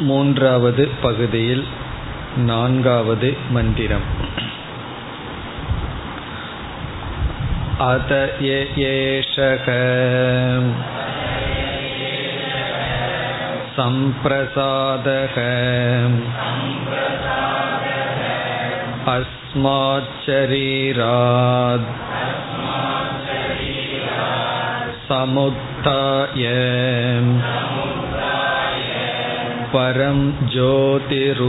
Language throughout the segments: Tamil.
மூன்றாவது பகுதியில் நான்காவது மந்திரம் अत एषः सम्प्रसादः अस्माच्चरीरात् समुत्थाय परं ज्योतिरुपसम्पद्य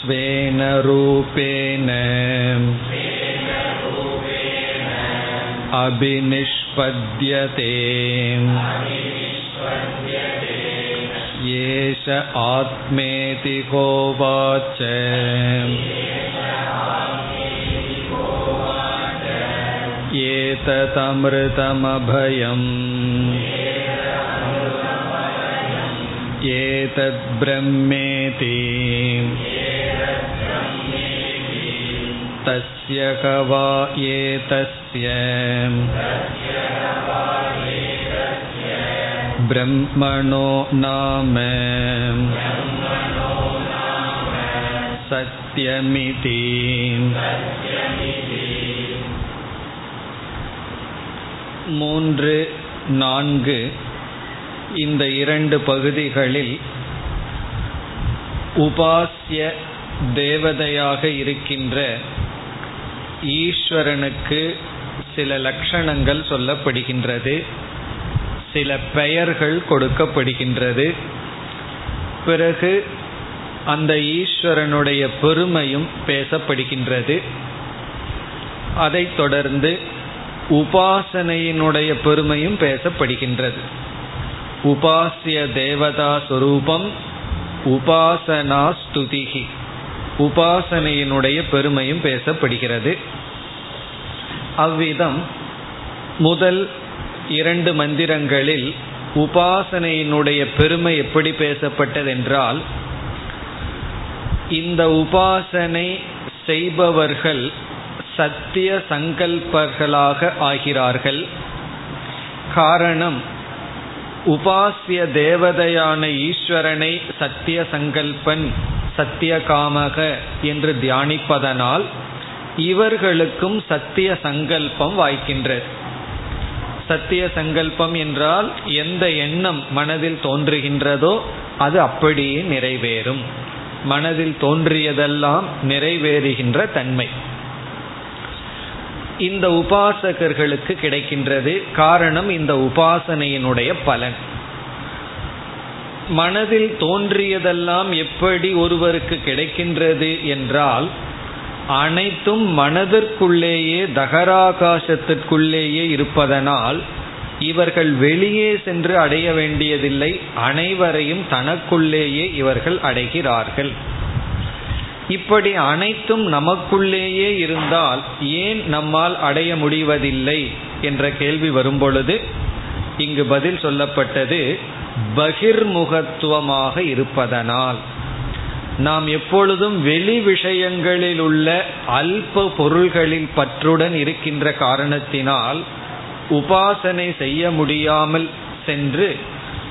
स्वेन रूपेण अभिनिष्पद्यते एष आत्मेति होवाच एतदमृतमभयम् एतद्ब्रह्मेति तस्य क वा एतस्य ब्रह्मणो नाम सत्यमिति மூன்று நான்கு இந்த இரண்டு பகுதிகளில் உபாசிய தேவதையாக இருக்கின்ற ஈஸ்வரனுக்கு சில லட்சணங்கள் சொல்லப்படுகின்றது சில பெயர்கள் கொடுக்கப்படுகின்றது. பிறகு அந்த ஈஸ்வரனுடைய பெருமையும் பேசப்படுகின்றது. அதைத் தொடர்ந்து உபாசனையினுடைய பெருமையும் பேசப்படுகின்றது. உபாசிய தேவதா சொரூபம் உபாசனா ஸ்துதிகி உபாசனையினுடைய பெருமையும் பேசப்படுகிறது. அவ்விதம் முதல் இரண்டு மந்திரங்களில் உபாசனையினுடைய பெருமை எப்படி பேசப்பட்டதென்றால் இந்த உபாசனை செய்பவர்கள் சத்திய சங்கல்பர்களாக ஆகிறார்கள். காரணம் உபாசிய தேவதையான ஈஸ்வரனை சத்திய சங்கல்பன் சத்தியகாமக என்று தியானிப்பதனால் இவர்களுக்கும் சத்திய சங்கல்பம் வாய்க்கின்றது. சத்திய சங்கல்பம் என்றால் எந்த எண்ணம் மனதில் தோன்றுகின்றதோ அது அப்படியே நிறைவேறும். மனதில் தோன்றியதெல்லாம் நிறைவேறுகின்ற தன்மை. இந்த உபாசகர்களுக்கு கிடைக்கின்றது காரணம் இந்த உபாசனையினுடைய பலன். மனதில் தோன்றியதெல்லாம் எப்படி ஒருவருக்கு கிடைக்கின்றது என்றால் அனைத்தும் மனதிற்குள்ளேயே தகராகாசத்திற்குள்ளேயே இருப்பதனால் இவர்கள் வெளியே சென்று அடைய வேண்டியதில்லை அனைவரையும் தனக்குள்ளேயே இவர்கள் அடைகிறார்கள். இப்படி அனைத்தும் நமக்குள்ளேயே இருந்தால் ஏன் நம்மால் அடைய முடிவதில்லை என்ற கேள்வி வரும்பொழுது இங்கு பதில் சொல்லப்பட்டது பகிர்முகத்துவமாக இருப்பதனால். நாம் எப்பொழுதும் வெளி விஷயங்களில் உள்ள அல்ப பொருள்களில் பற்றுடன் இருக்கின்ற காரணத்தினால் உபாசனை செய்ய முடியாமல் சென்று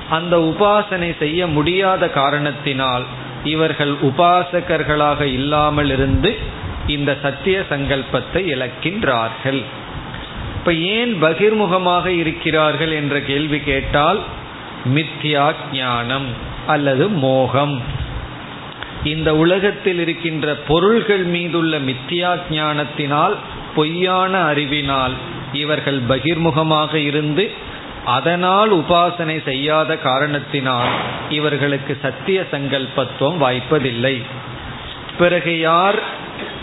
அந்த உபாசனை செய்ய முடியாத காரணத்தினால் இவர்கள் உபாசகர்களாக இல்லாமல் இருந்து இந்த சத்திய சங்கல்பத்தை இழக்கின்றார்கள். இப்ப ஏன் பகிர்முகமாக இருக்கிறார்கள் என்ற கேள்வி கேட்டால் மித்யா ஞானம் அல்லது மோகம். இந்த உலகத்தில் இருக்கின்ற பொருள்கள் மீதுள்ள மித்தியா ஞானத்தினால் பொய்யான அறிவினால் இவர்கள் பகிர்முகமாக இருந்து அதனால் உபாசனை செய்யாத காரணத்தினால் இவர்களுக்கு சத்திய சங்கல்பத்துவம் வாய்ப்பதில்லை. பிறகு யார்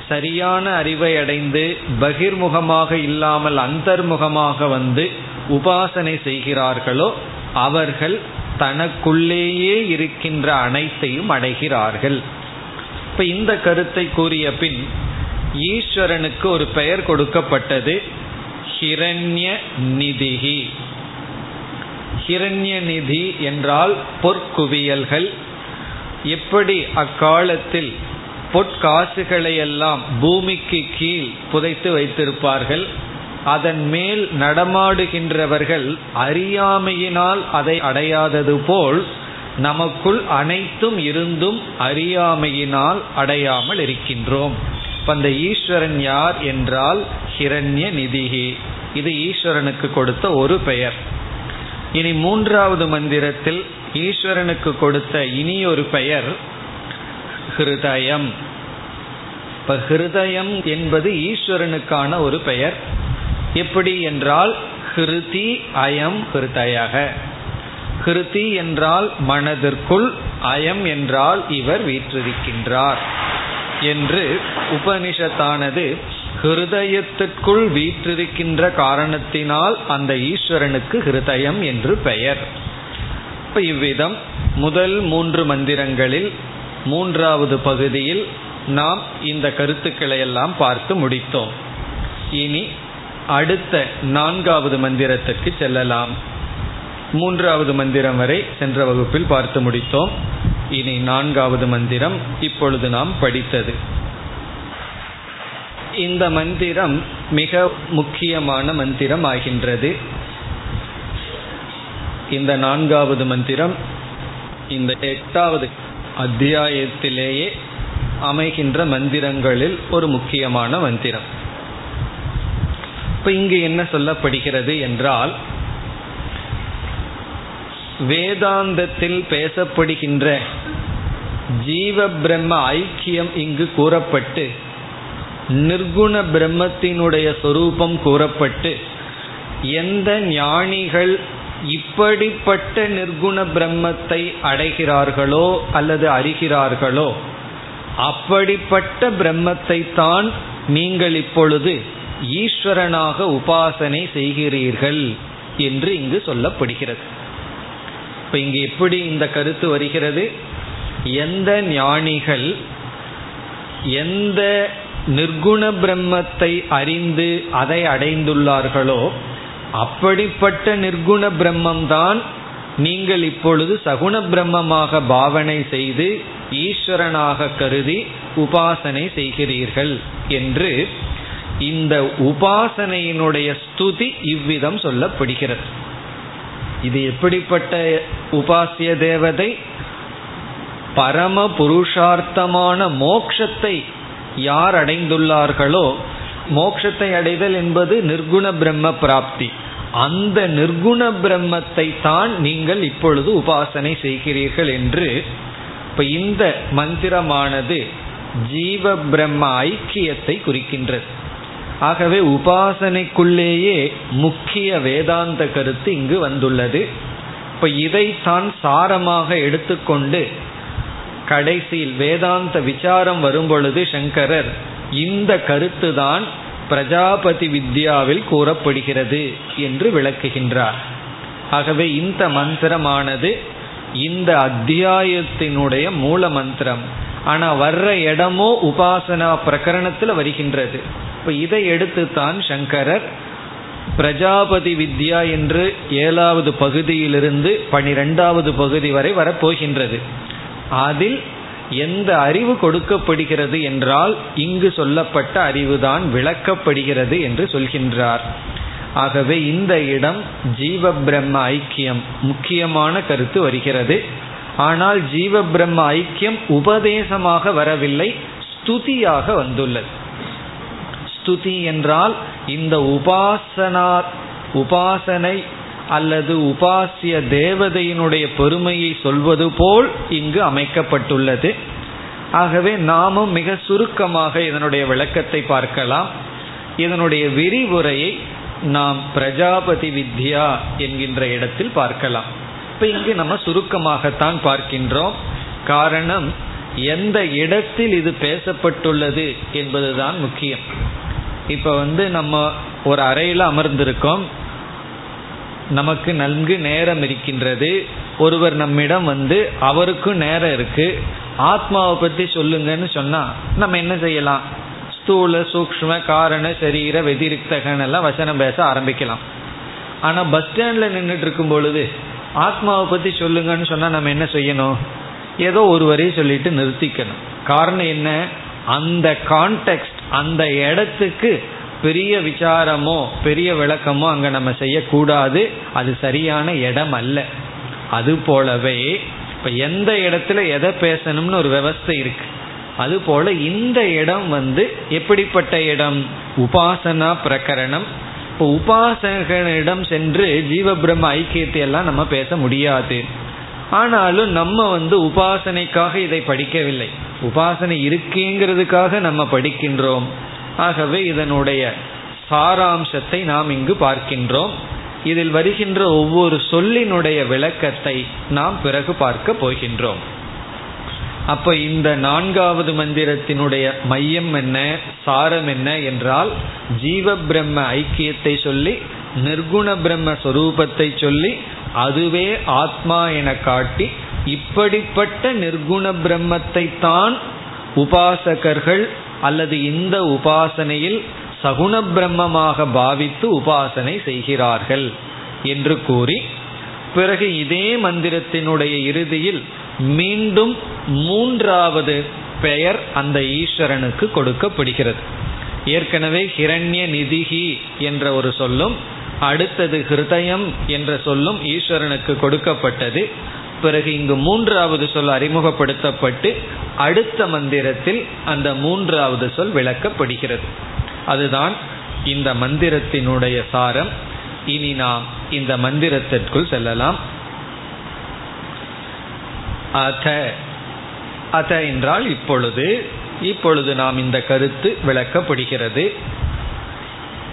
சரியான அறிவை அடைந்து பகிர்முகமாக இல்லாமல் அந்தர்முகமாக வந்து உபாசனை செய்கிறார்களோ அவர்கள் தனக்குள்ளேயே இருக்கின்ற அனைத்தையும் அடைகிறார்கள். இப்ப இந்த கருத்தை கூறிய பின் ஈஸ்வரனுக்கு ஒரு பெயர் கொடுக்கப்பட்டது ஹிரண்ய நிதிகி ஹிரண்ய நிதி என்றால் பொற்குவியல்கள். எப்படி அக்காலத்தில் பொற்காசுகளை எல்லாம் பூமிக்கு கீழ் புதைத்து வைத்திருப்பார்கள் அதன் மேல் நடமாடுகின்றவர்கள் அறியாமையினால் அதை அடையாதது போல் நமக்குள் அனைத்தும் இருந்தும் அறியாமையினால் அடையாமல் இருக்கின்றோம். அந்த ஈஸ்வரன் யார் என்றால் ஹிரண்ய நிதிகி இது ஈஸ்வரனுக்கு கொடுத்த ஒரு பெயர். இனி மூன்றாவது மந்திரத்தில் ஈஸ்வரனுக்கு கொடுத்த இனி ஒரு பெயர் ஹிருதயம். இப்ப ஹிருதயம் என்பது ஈஸ்வரனுக்கான ஒரு பெயர். எப்படி என்றால் ஹிருதி அயம் ஹிருதயக. ஹிருதி என்றால் மனதிற்குள் அயம் என்றால் இவர் வீற்றிருக்கின்றார் என்று உபனிஷத்தானது ஹிருதயத்துக்குள் வீற்றிருக்கின்ற காரணத்தினால் அந்த ஈஸ்வரனுக்கு ஹிருதயம் என்று பெயர். இப்ப இவ்விதம் முதல் மூன்று மந்திரங்களில் மூன்றாவது பகுதியில் நாம் இந்த கருத்துக்களை எல்லாம் பார்த்து முடித்தோம். இனி அடுத்த நான்காவது மந்திரத்திற்கு செல்லலாம். மூன்றாவது மந்திரம் வரை சென்ற வகுப்பில் பார்த்து முடித்தோம். இனி நான்காவது மந்திரம் இப்பொழுது நாம் படித்தது. இந்த மந்திரம் மிக முக்கியமான மந்திரம் ஆகின்றது இந்த நான்காவது மந்திரம் இந்த எட்டாவது அத்தியாயத்திலேயே அமைகின்ற மந்திரங்களில் ஒரு முக்கியமான மந்திரம். இப்போ இங்கு என்ன சொல்லப்படுகிறது என்றால் வேதாந்தத்தில் பேசப்படுகின்ற ஜீவ பிரம்ம ஐக்கியம் இங்கு கூறப்பட்டு நிர்குண பிரம்மத்தினுடைய சொரூபம் கூறப்பட்டு எந்த ஞானிகள் இப்படிப்பட்ட நிர்குண பிரம்மத்தை அடைகிறார்களோ அல்லது அறிகிறார்களோ அப்படிப்பட்ட பிரம்மத்தை தான் நீங்கள் இப்பொழுது ஈஸ்வரனாக உபாசனை செய்கிறீர்கள் என்று இங்கு சொல்லப்படுகிறது. இப்ப இங்கு எப்படி இந்த கருத்து வருகிறது? எந்த ஞானிகள் எந்த நிர்குண பிரம்மத்தை அறிந்து அதை அடைந்துள்ளார்களோ அப்படிப்பட்ட நிர்குண பிரம்மம்தான் நீங்கள் இப்பொழுது சகுண பிரம்மமாக பாவனை செய்து ஈஸ்வரனாக கருதி உபாசனை செய்கிறீர்கள் என்று இந்த உபாசனையினுடைய ஸ்துதி இவ்விதம் சொல்லப்படுகிறது. இது எப்படிப்பட்ட உபாசிய தேவதை? பரம புருஷார்த்தமான மோக்ஷத்தை யார் அடைந்துள்ளார்களோ மோட்சத்தை அடைதல் என்பது நிர்குண பிரம்ம பிராப்தி. அந்த நிர்குண பிரம்மத்தை தான் நீங்கள் இப்பொழுது உபாசனை செய்கிறீர்கள் என்று இப்ப இந்த மந்திரமானது ஜீவ பிரம்ம ஐக்கியத்தை குறிக்கின்றது. ஆகவே உபாசனைக்குள்ளேயே முக்கிய வேதாந்த கருத்து இங்கு வந்துள்ளது. இப்ப இதைத்தான் சாரமாக எடுத்துக்கொண்டு கடைசியில் வேதாந்த விசாரம் வரும்பொழுது சங்கரர் இந்த கருத்து தான் பிரஜாபதி வித்யாவில் கூறப்படுகிறது என்று விளக்குகின்றார். ஆகவே இந்த மந்திரமானது இந்த அத்தியாயத்தினுடைய மூல மந்திரம். ஆனா வர்ற இடமோ உபாசனா பிரகரணத்தில் வருகின்றது. இப்ப இதை எடுத்துத்தான் சங்கரர் பிரஜாபதி வித்யா என்று ஏழாவது பகுதியிலிருந்து பனிரெண்டாவது பகுதி வரை வரப்போகின்றது. அதில் எந்த அறிவு கொடுக்கப்படுகிறது என்றால் இங்கு சொல்லப்பட்ட அறிவுதான் விளக்கப்படுகிறது என்று சொல்கின்றார். ஆகவே இந்த இடம் ஜீவ பிரம்ம ஐக்கியம் முக்கியமான கருத்து வருகிறது. ஆனால் ஜீவ பிரம்ம ஐக்கியம் உபதேசமாக வரவில்லை ஸ்துதியாக வந்துள்ளது. ஸ்துதி என்றால் இந்த உபாசனா உபாசனை அல்லது உபாசிய தேவதையினுடைய பெருமையை சொல்வது போல் இங்கு அமைக்கப்பட்டுள்ளது. ஆகவே நாமும் மிக சுருக்கமாக இதனுடைய விளக்கத்தை பார்க்கலாம். இதனுடைய விரிவுரையை நாம் பிரஜாபதி வித்யா என்கின்ற இடத்தில் பார்க்கலாம். இப்ப இங்கு நம்ம சுருக்கமாகத்தான் பார்க்கின்றோம். காரணம் எந்த இடத்தில் இது பேசப்பட்டுள்ளது என்பதுதான் முக்கியம். இப்ப வந்து நம்ம ஒரு அறையில் அமர்ந்திருக்கோம். நமக்கு நன்கு நேரம் இருக்கின்றது. ஒருவர் நம்மிடம் வந்து அவருக்கும் நேரம் இருக்கு. ஆத்மாவை பற்றி சொல்லுங்கன்னு சொன்னா நம்ம என்ன செய்யலாம்? ஸ்தூல சூக்ம காரண சரீர வெதிரிக்தகன் எல்லாம் வசனம் பேச ஆரம்பிக்கலாம். ஆனால் பஸ் ஸ்டாண்டில் நின்றுட்டு இருக்கும் பொழுது ஆத்மாவை பற்றி சொல்லுங்கன்னு சொன்னால் நம்ம என்ன செய்யணும்? ஏதோ ஒரு வரையும் சொல்லிட்டு நிறுத்திக்கணும். காரணம் என்ன? அந்த கான்டெக்ட் அந்த இடத்துக்கு பெரிய விசாரமோ பெரிய விளக்கமோ அங்கே நம்ம செய்யக்கூடாது. அது சரியான இடம் அல்ல. அது போலவே இப்போ எந்த இடத்துல எதை பேசணும்னு ஒரு விவஸ்தை இருக்கு. அது போல இந்த இடம் வந்து எப்படிப்பட்ட இடம்? உபாசனா பிரகரணம். இப்போ உபாசகனிடம் சென்று ஜீவ பிரம்ம ஐக்கியத்தை எல்லாம் நம்ம பேச முடியாது. ஆனாலும் நம்ம வந்து உபாசனைக்காக இதை படிக்கவில்லை. உபாசனை இருக்கேங்கிறதுக்காக நம்ம படிக்கின்றோம். ஆகவே இதனுடைய சாராம்சத்தை நாம் இங்கு பார்க்கின்றோம். இதில் வருகின்ற ஒவ்வொரு சொல்லினுடைய விளக்கத்தை நாம் பிறகு பார்க்க போகின்றோம். அப்ப இந்த நான்காவது மந்திரத்தினுடைய மையம் என்ன சாரம் என்ன என்றால் ஜீவ பிரம்ம ஐக்கியத்தை சொல்லி நிர்குண பிரம்ம சொரூபத்தை சொல்லி அதுவே ஆத்மா என காட்டி இப்படிப்பட்ட நிர்குண பிரம்மத்தை தான் உபாசகர்கள் அல்லது இந்த உபாசனையில் சகுண பிரம்மமாக பாவித்து உபாசனை செய்கிறார்கள் என்று கூறி பிறகு இதே மந்திரத்தினுடைய இறுதியில் மீண்டும் மூன்றாவது பெயர் அந்த ஈஸ்வரனுக்கு கொடுக்கப்படுகிறது. ஏற்கனவே ஹிரண்ய நிதிகி என்ற ஒரு சொல்லும் அடுத்தது ஹிருதயம் என்ற சொல்லும் ஈஸ்வரனுக்கு கொடுக்கப்பட்டது. பிறகு இங்கு மூன்றாவது சொல் அறிமுகப்படுத்தப்பட்டு அடுத்த மந்திரத்தில் அந்த மூன்றாவது சொல் விளக்கப்படுகிறது. அதுதான் இந்த மந்திரத்தினுடைய சாரம். இனி நாம் இந்த மந்திரத்திற்குள் செல்லலாம். அத அத என்றால் இப்பொழுது இப்பொழுது நாம் இந்த கருத்து விளக்கப்படுகிறது.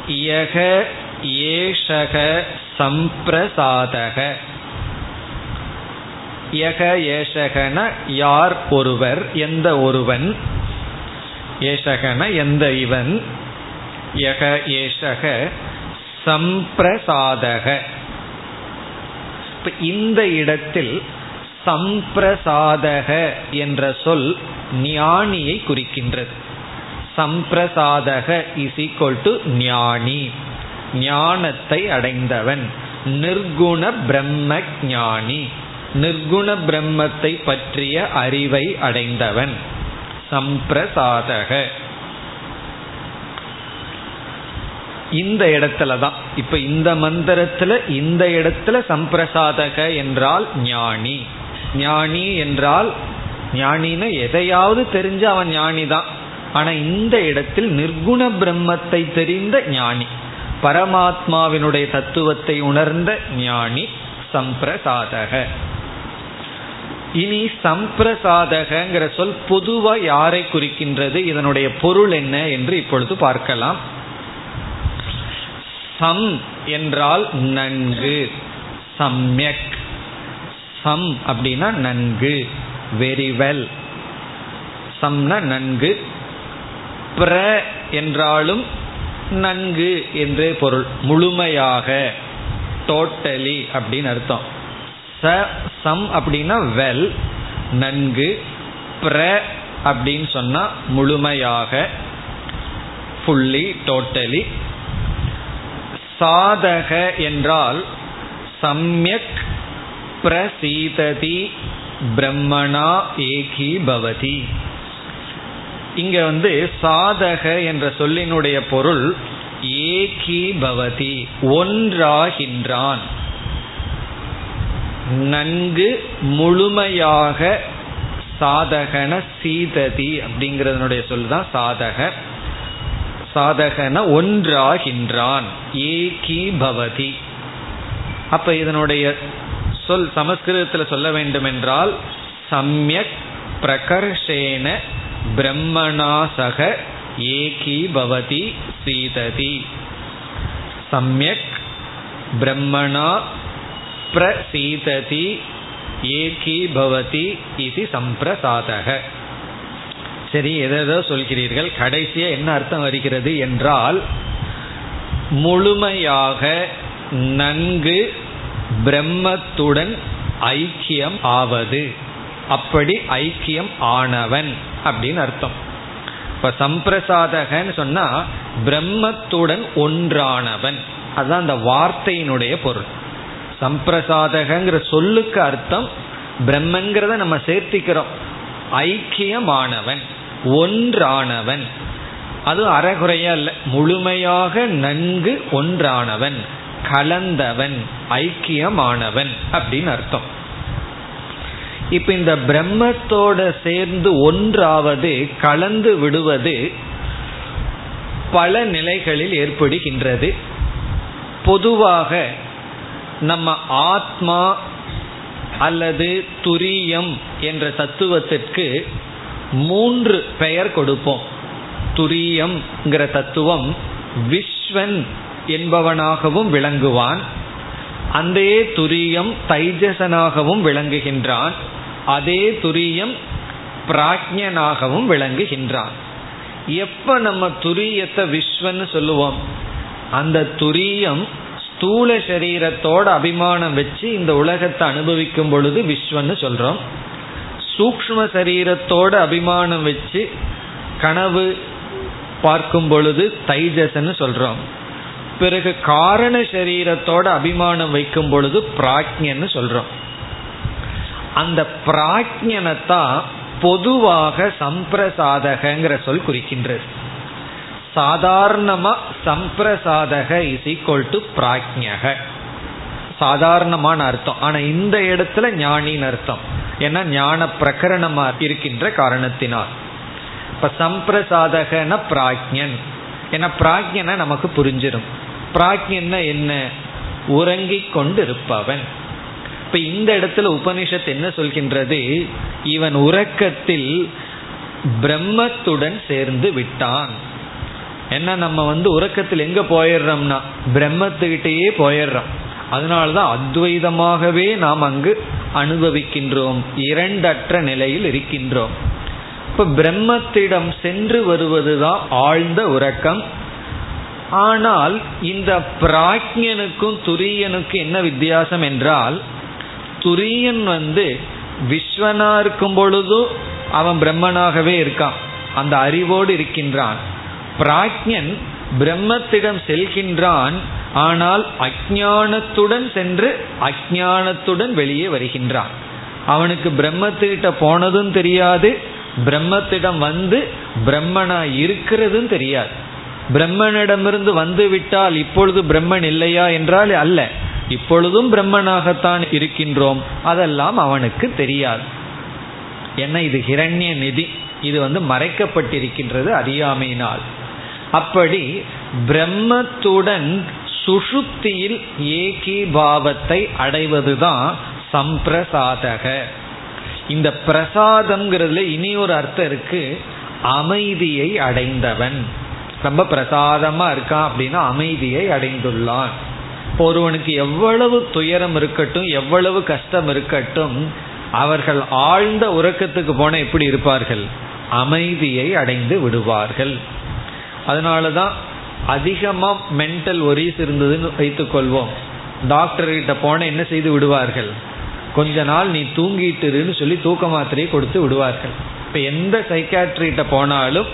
யக ஏஷக சம்பிரசாதக. யக ஏஷகன யார் ஒருவர்? எந்த ஒருவன்? ஏஷகன எந்த இவன்? யக ஏஷக சம்பிரசாதக. இந்த இடத்தில் சம்பிரசாதக என்ற சொல் ஞானியை குறிக்கின்றது. சம்பிரசாதக இஸ் ஈக்வல் டு ஞானி. ஞானத்தை அடைந்தவன். நிர்குண பிரம்ம ஞானி நிர்குண பிரம்மத்தை பற்றிய அறிவை அடைந்தவன். சம்பிரசாதக. இந்த இடத்துல தான். இப்ப இந்த மந்திரத்துல இந்த இடத்துல சம்பிரசாதக என்றால் ஞானி. ஞானி என்றால் ஞானின்னு எதையாவது தெரிஞ்ச அவன் ஞானி தான். ஆனா இந்த இடத்தில் நிர்குண பிரம்மத்தை தெரிந்த ஞானி. பரமாத்மாவினுடைய தத்துவத்தை உணர்ந்த ஞானி சம்பிரசாதக. இனி சம்பிரசாதகங்கிற சொல் பொதுவா யாரை குறிக்கின்றது? இதனுடைய பொருள் என்ன என்று இப்பொழுது பார்க்கலாம். சம் என்றால் நன்கு சம்யக். சம் அப்படின்னா நன்கு வெரி வெல் சம்னா நன்கு பிர என்றாலும் நன்கு என்றே பொருள். முழுமையாக டோட்டலி அப்படின்னு அர்த்தம். ச சம் அப்படின்னா வெல் நன்கு பிர அப்படின்னு சொன்னா முழுமையாக ஃபுல்லி டோட்டலி. சாதக என்றால் சம்யக் பிரசீததி பிரம்மணா ஏகி பவதி இங்க வந்து சாதக என்ற சொல்லினுடைய பொருள் ஏகி பவதி ஒன்றாகின்றான். நன்கு முழுமையாக சாதகன சீததி அப்படிங்கிறதனுடைய சொல் தான் சாதக. சாதகன ஒன்றாகின்றான். ஏகி பவதி. அப்ப இதனுடைய சொல் சமஸ்கிருதத்தில் சொல்ல வேண்டும் என்றால் சம்யக் பிரகர்ஷேன பிரம்மணாசக ஏகி பவதி சீததி. சம்யக் பிரம்மணா பிரசீததி ஏகி பவதி இது சம்பிரசாதக. சரி எதோ சொல்கிறீர்கள். கடைசியாக என்ன அர்த்தம் வருகிறது என்றால் முழுமையாக நன்கு பிரம்மத்துடன் ஐக்கியம் ஆவது. அப்படி ஐக்கியம் ஆனவன் அப்படின்னு அர்த்தம். இப்ப சம்பிரசாதகன்னு சொன்னா பிரம்மத்துடன் ஒன்றானவன். அதுதான் அந்த வார்த்தையினுடைய பொருள். சம்பிரசாதகங்கிற சொல்லுக்கு அர்த்தம் பிரம்மங்கிறத நம்ம சேர்த்திக்கிறோம். ஐக்கியமானவன் ஒன்றானவன். அது அறகுறையா இல்லை. முழுமையாக நன்கு ஒன்றானவன் கலந்தவன் ஐக்கியமானவன் அப்படின்னு அர்த்தம். இப்ப இந்த பிரம்மத்தோட சேர்ந்து ஒன்றாவது கலந்து விடுவது பல நிலைகளில் ஏற்படுகின்றது. பொதுவாக நம்ம ஆத்மா அல்லது துரியம் என்ற தத்துவத்திற்கு மூன்று பெயர் கொடுப்போம். துரியம்ங்கிற தத்துவம் விஸ்வன் என்பவனாகவும் விளங்குவான். அதே துரியம் தைஜசனாகவும் விளங்குகின்றான். அதே துரியம் பிராஜ்யனாகவும் விளங்குகின்றான். எப்ப நம்ம துரியத்தை விஸ்வன்னு சொல்லுவோம்? அந்த துரியம் ஸ்தூல சரீரத்தோட அபிமானம் வச்சு இந்த உலகத்தை அனுபவிக்கும் பொழுது விஸ்வன்னு சொல்றோம். சூக்ம சரீரத்தோட அபிமானம் வச்சு கனவு பார்க்கும் பொழுது தைஜசன்னு சொல்றோம். பிறகு காரண சரீரத்தோட அபிமானம் வைக்கும் பொழுது பிராஜ்யன்னு சொல்றோம். அந்த பிராஜ்யனைத்தான் பொதுவாக சம்பிரசாதகங்கிற சொல் குறிக்கின்றது. சாதாரணமா சம்பிரசாதக இஸ் ஈக்குவல் டு பிராஜ்யக சாதாரணமான அர்த்தம். ஆனா இந்த இடத்துல ஞானின்னு அர்த்தம். ஏன்னா ஞான பிரகரணமா இருக்கின்ற காரணத்தினால். இப்ப சம்பிரசாதகன பிராஜ்யன் ஏன்னா பிராஜ்யனை நமக்கு புரிஞ்சிடும் பிராஜ்யன்னா என்ன? உறங்கிக் கொண்டு இருப்பவன் இப்ப இந்த இடத்துல உபனிஷத் என்ன சொல்கின்றது? இவன் உறக்கத்தில் பிரம்மத்துடன் சேர்ந்து விட்டான். என்ன நம்ம வந்து உறக்கத்தில் எங்க போயிடுறோம்னா பிரம்மத்துக்கிட்டேயே போயிடுறோம். அதனால்தான் அத்வைதமாகவே நாம் அங்கு அனுபவிக்கின்றோம். இரண்டற்ற நிலையில் இருக்கின்றோம். இப்ப பிரம்மத்திடம் சென்று வருவதுதான் ஆழ்ந்த உறக்கம். ஆனால் இந்த பிராஜ்யனுக்கும் துரியனுக்கும் என்ன வித்தியாசம் என்றால் துரியன் வந்து விஸ்வனா இருக்கும் பொழுதும் அவன் பிரம்மனாகவே இருக்கான். அந்த அறிவோடு இருக்கின்றான். பிராஜ்யன் பிரம்மத்திடம் செல்கின்றான் ஆனால் அஜானத்துடன் சென்று அஜானத்துடன் வெளியே வருகின்றான். அவனுக்கு பிரம்மத்துக்கிட்ட போனதும் தெரியாது பிரம்மத்திடம் வந்து பிரம்மனா இருக்கிறதும் தெரியாது. பிரம்மனிடமிருந்து வந்து விட்டால் இப்பொழுது பிரம்மன் இல்லையா என்றால் அல்ல. இப்பொழுதும் பிரம்மனாகத்தான் இருக்கின்றோம் அதெல்லாம் அவனுக்கு தெரியாது. என்ன இது ஹிரண்ய நிதி இது வந்து மறைக்கப்பட்டிருக்கின்றது அறியாமையினால். அப்படி பிரம்மத்துடன் சுஷுப்தியில் ஏகீபாவத்தை அடைவதுதான் சம்பிரசாதக. இந்த பிரசாதம்ங்கிறதுல இனி ஒரு அர்த்தம் இருக்கு. அமைதியை அடைந்தவன். ரொம்ப பிரசாதமா இருக்கான் அப்படின்னா அமைதியை அடைந்துள்ளான். ஒருவனுக்கு எவ்வளவு துயரம் இருக்கட்டும் எவ்வளவு கஷ்டம் இருக்கட்டும் அவர்கள் ஆழ்ந்த உறக்கத்துக்கு போன எப்படி இருப்பார்கள்? அமைதியை அடைந்து விடுவார்கள். அதனாலதான் அதிகமா மென்டல் ஒரீஸ் இருந்ததுன்னு வைத்துக் கொள்வோம் டாக்டர் கிட்ட போன என்ன செய்து விடுவார்கள்? கொஞ்ச நாள் நீ தூங்கிட்டுருன்னு சொல்லி தூக்க மாத்திரையை கொடுத்து விடுவார்கள். இப்ப எந்த சைக்காட்ரிகிட்ட போனாலும்